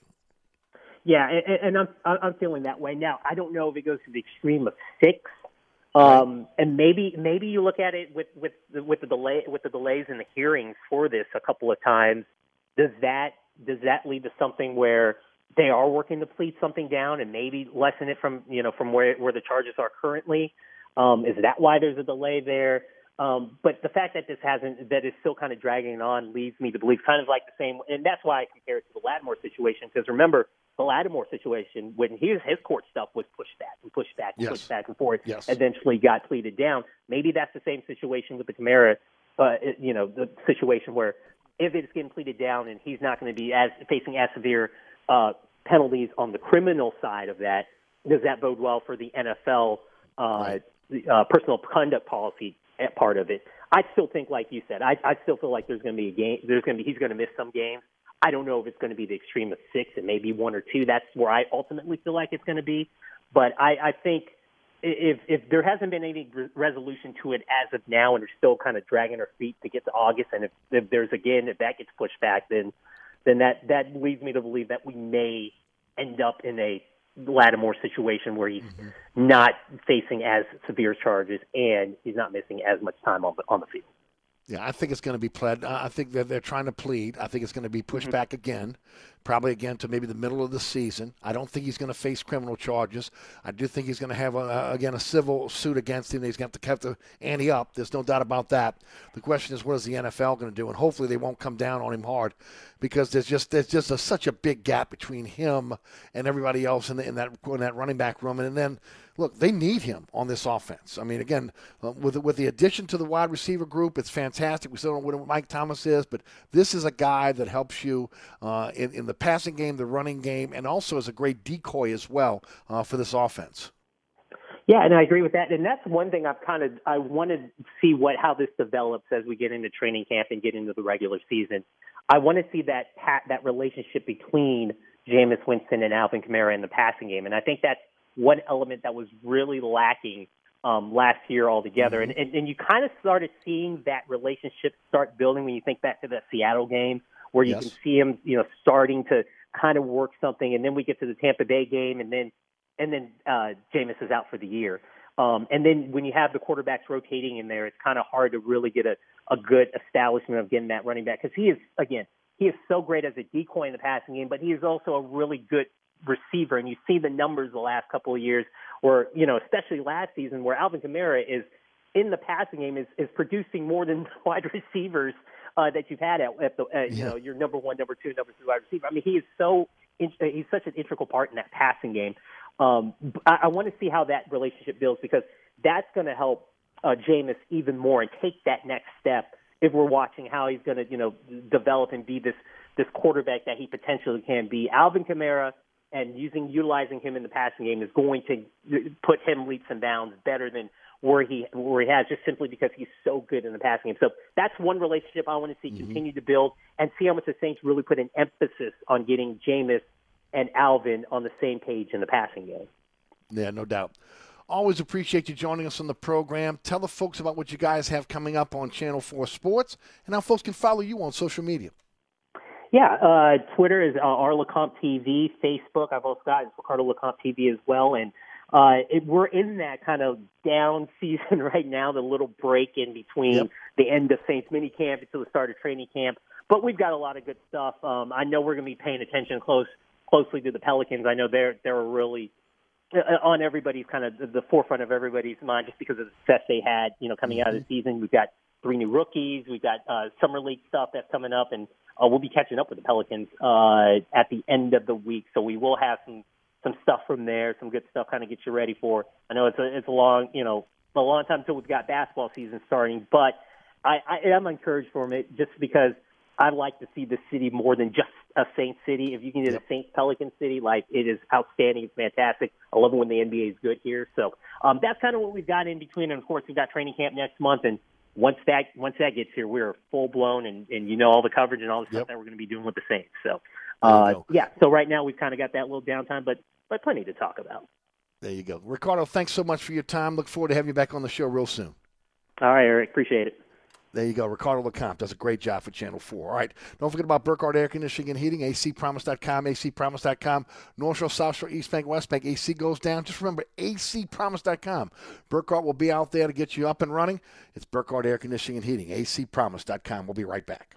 Yeah, and, and I'm I'm feeling that way now. I don't know if it goes to the extreme of six, um, and maybe maybe you look at it with with the, with the delay with the delays in the hearings for this a couple of times. Does that does that lead to something where they are working to plead something down and maybe lessen it from you know from where where the charges are currently? Um, is that why there's a delay there? Um, but the fact that this hasn't, that is still kind of dragging on, leads me to believe kind of like the same, and that's why I compare it to the Lattimore situation. Because remember, the Lattimore situation, when his his court stuff was pushed back and pushed back and Yes. pushed back and forth, Yes. eventually got pleaded down. Maybe that's the same situation with the Kamara, uh, you know, the situation where if it's getting pleaded down and he's not going to be as facing as severe uh, penalties on the criminal side of that, does that bode well for the NFL uh, the, uh, personal conduct policy part of it? I still think, like you said, I, I still feel like there's going to be a game. There's going to be he's going to miss some games. I don't know if it's going to be the extreme of six and maybe one or two. That's where I ultimately feel like it's going to be. But I, I think if if there hasn't been any re- resolution to it as of now, and they're still kind of dragging their feet to get to August, and if, if there's again if that gets pushed back, then then that that leads me to believe that we may end up in a Lattimore situation where he's mm-hmm. not facing as severe charges and he's not missing as much time on the on the field. Yeah, I think it's going to be pled. I think that they're trying to plead. I think it's going to be pushed mm-hmm. back again probably again to maybe the middle of the season. I don't think he's going to face criminal charges. I do think he's going to have a, again a civil suit against him. He's going to have to ante up. There's no doubt about that. The question is, what is the NFL going to do? And hopefully they won't come down on him hard because there's just there's just a, such a big gap between him and everybody else in, the, in that in that running back room. And then look, they need him on this offense. I mean, again, uh, with with the addition to the wide receiver group, it's fantastic. We still don't know what Mike Thomas is, but this is a guy that helps you uh, in in the passing game, the running game, and also is a great decoy as well uh, for this offense. Yeah, and I agree with that. And that's one thing I've kind of I want to see what how this develops as we get into training camp and get into the regular season. I want to see that that relationship between Jameis Winston and Alvin Kamara in the passing game, and I think that's one element that was really lacking um, last year altogether. Mm-hmm. And, and, and you kind of started seeing that relationship start building when you think back to the Seattle game, where you Yes. can see him, you know, starting to kind of work something. And then we get to the Tampa Bay game, and then and then uh, Jameis is out for the year. Um, and then when you have the quarterbacks rotating in there, it's kind of hard to really get a, a good establishment of getting that running back because he is again he is so great as a decoy in the passing game, but he is also a really good receiver. And you see the numbers the last couple of years, where you know, especially last season, where Alvin Kamara is in the passing game is is producing more than [laughs] wide receivers uh, that you've had at, at the uh, you know your number one, number two, number three wide receiver. I mean, he is so he's such an integral part in that passing game. Um, I, I want to see how that relationship builds because that's going to help uh, Jameis even more and take that next step. If we're watching how he's going to you know develop and be this this quarterback that he potentially can be, Alvin Kamara and using utilizing him in the passing game is going to put him leaps and bounds better than where he where he has just simply because he's so good in the passing game. So that's one relationship I want to see mm-hmm. continue to build and see how much the Saints really put an emphasis on getting Jameis and Alvin on the same page in the passing game. Yeah, no doubt. Always appreciate you joining us on the program. Tell the folks about what you guys have coming up on Channel 4 Sports and how folks can follow you on social media. Yeah, uh, Twitter is uh, R TV. Facebook, I've also got Ricardo LeCompte TV as well, and uh, it, we're in that kind of down [laughs] season right now, the little break in between the end of Saints mini camp until the start of training camp. But we've got a lot of good stuff. Um, I know we're going to be paying attention close closely to the Pelicans. I know they're they're really uh, on everybody's kind of the- the forefront of everybody's mind just because of the success they had, you know, coming out of the season. We've got three new rookies. We've got uh, summer league stuff that's coming up, and uh, we'll be catching up with the Pelicans uh, at the end of the week. So we will have some some stuff from there, some good stuff, kind of get you ready for. I know it's a it's a long, you know, a long time until we've got basketball season starting, but I, I am encouraged for it just because I like to see the city more than just a Saint city. If you can get a Saint Pelican city, like it is outstanding. It's fantastic. I love it when the NBA is good here. So um, that's kind of what we've got in between. And of course, we've got training camp next month. And once that once that gets here, we're full blown and, and you know all the coverage and all the stuff that we're going to be doing with the Saints. So uh, yeah. So right now we've kind of got that little downtime, but but plenty to talk about. There you go. Ricardo, thanks so much for your time. Look forward to having you back on the show real soon. All right, Eric. Appreciate it. There you go. Ricardo LeCompte does a great job for Channel 4. All right. Don't forget about Burkhardt Air Conditioning and Heating, acpromise.com, acpromise.com, North Shore, South Shore, East Bank, West Bank. AC goes down. Just remember, acpromise.com. Burkhardt will be out there to get you up and running. It's Burkhardt Air Conditioning and Heating, acpromise.com. We'll be right back.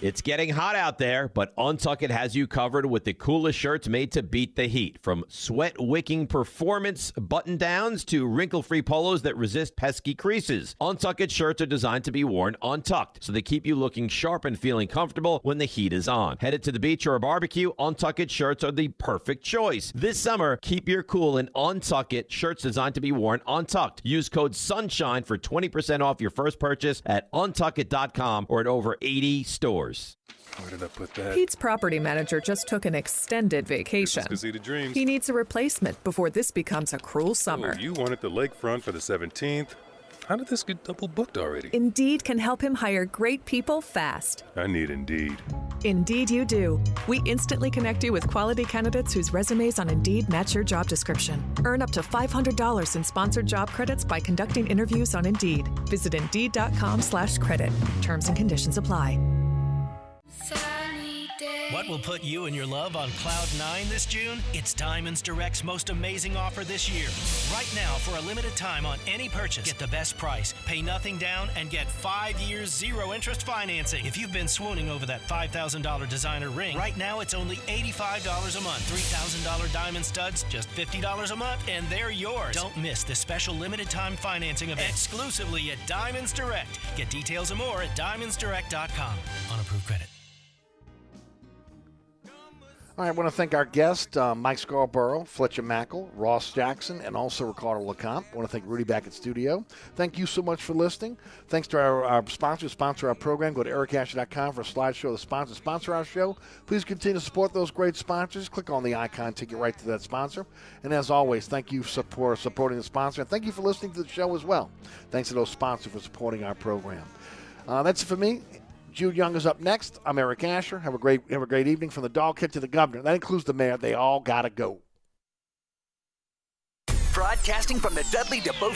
It's getting hot out there, but Untuckit has you covered with the coolest shirts made to beat the heat. From sweat wicking performance button downs to wrinkle free polos that resist pesky creases. Untuckit shirts are designed to be worn untucked, so they keep you looking sharp and feeling comfortable when the heat is on. Headed to the beach or a barbecue, Untuckit shirts are the perfect choice. This summer, keep your cool in Untuckit shirts designed to be worn untucked. Use code SUNSHINE for 20% off your first purchase at untuckit.com or at over 80 stores. Where did I put that? Pete's property manager just took an extended vacation. Let's go dreams. He needs a replacement before this becomes a cruel oh, summer. Oh, you wanted the lakefront for the 17th. How did this get double booked already? Indeed can help him hire great people fast. I need Indeed. Indeed, you do. We instantly connect you with quality candidates whose resumes on Indeed match your job description. Earn up to $500 in sponsored job credits by conducting interviews on Indeed. Visit Indeed.com/slash credit. Terms and conditions apply. What will put you and your love on cloud nine this June? It's Diamonds Direct's most amazing offer this year. Right now, for a limited time on any purchase, get the best price, pay nothing down, and get five years zero interest financing. If you've been swooning over that $5,000 designer ring, right now it's only $85 a month. $3,000 diamond studs, just $50 a month, and they're yours. Don't miss this special limited time financing event exclusively at Diamonds Direct. Get details and more at diamondsdirect.com. On approved credit. Right, I want to thank our guest, uh, Mike Scarborough, Fletcher Mackel, Ross Jackson, and also Ricardo LeCompte. I want to thank Rudy back at studio. Thank you so much for listening. Thanks to our, our sponsors, sponsor our program. Go to ericasher.com for a slideshow of the sponsors. Sponsor our show. Please continue to support those great sponsors. Click on the icon, take you right to that sponsor. And as always, thank you for supporting the sponsor. And thank you for listening to the show as well. Thanks to those sponsors for supporting our program. Uh, that's it for me. Jude Young is up next. I'm Eric Asher. Have a great have a great evening from the dog kid to the governor. That includes the mayor. They all gotta go. Broadcasting from the Dudley DeBosier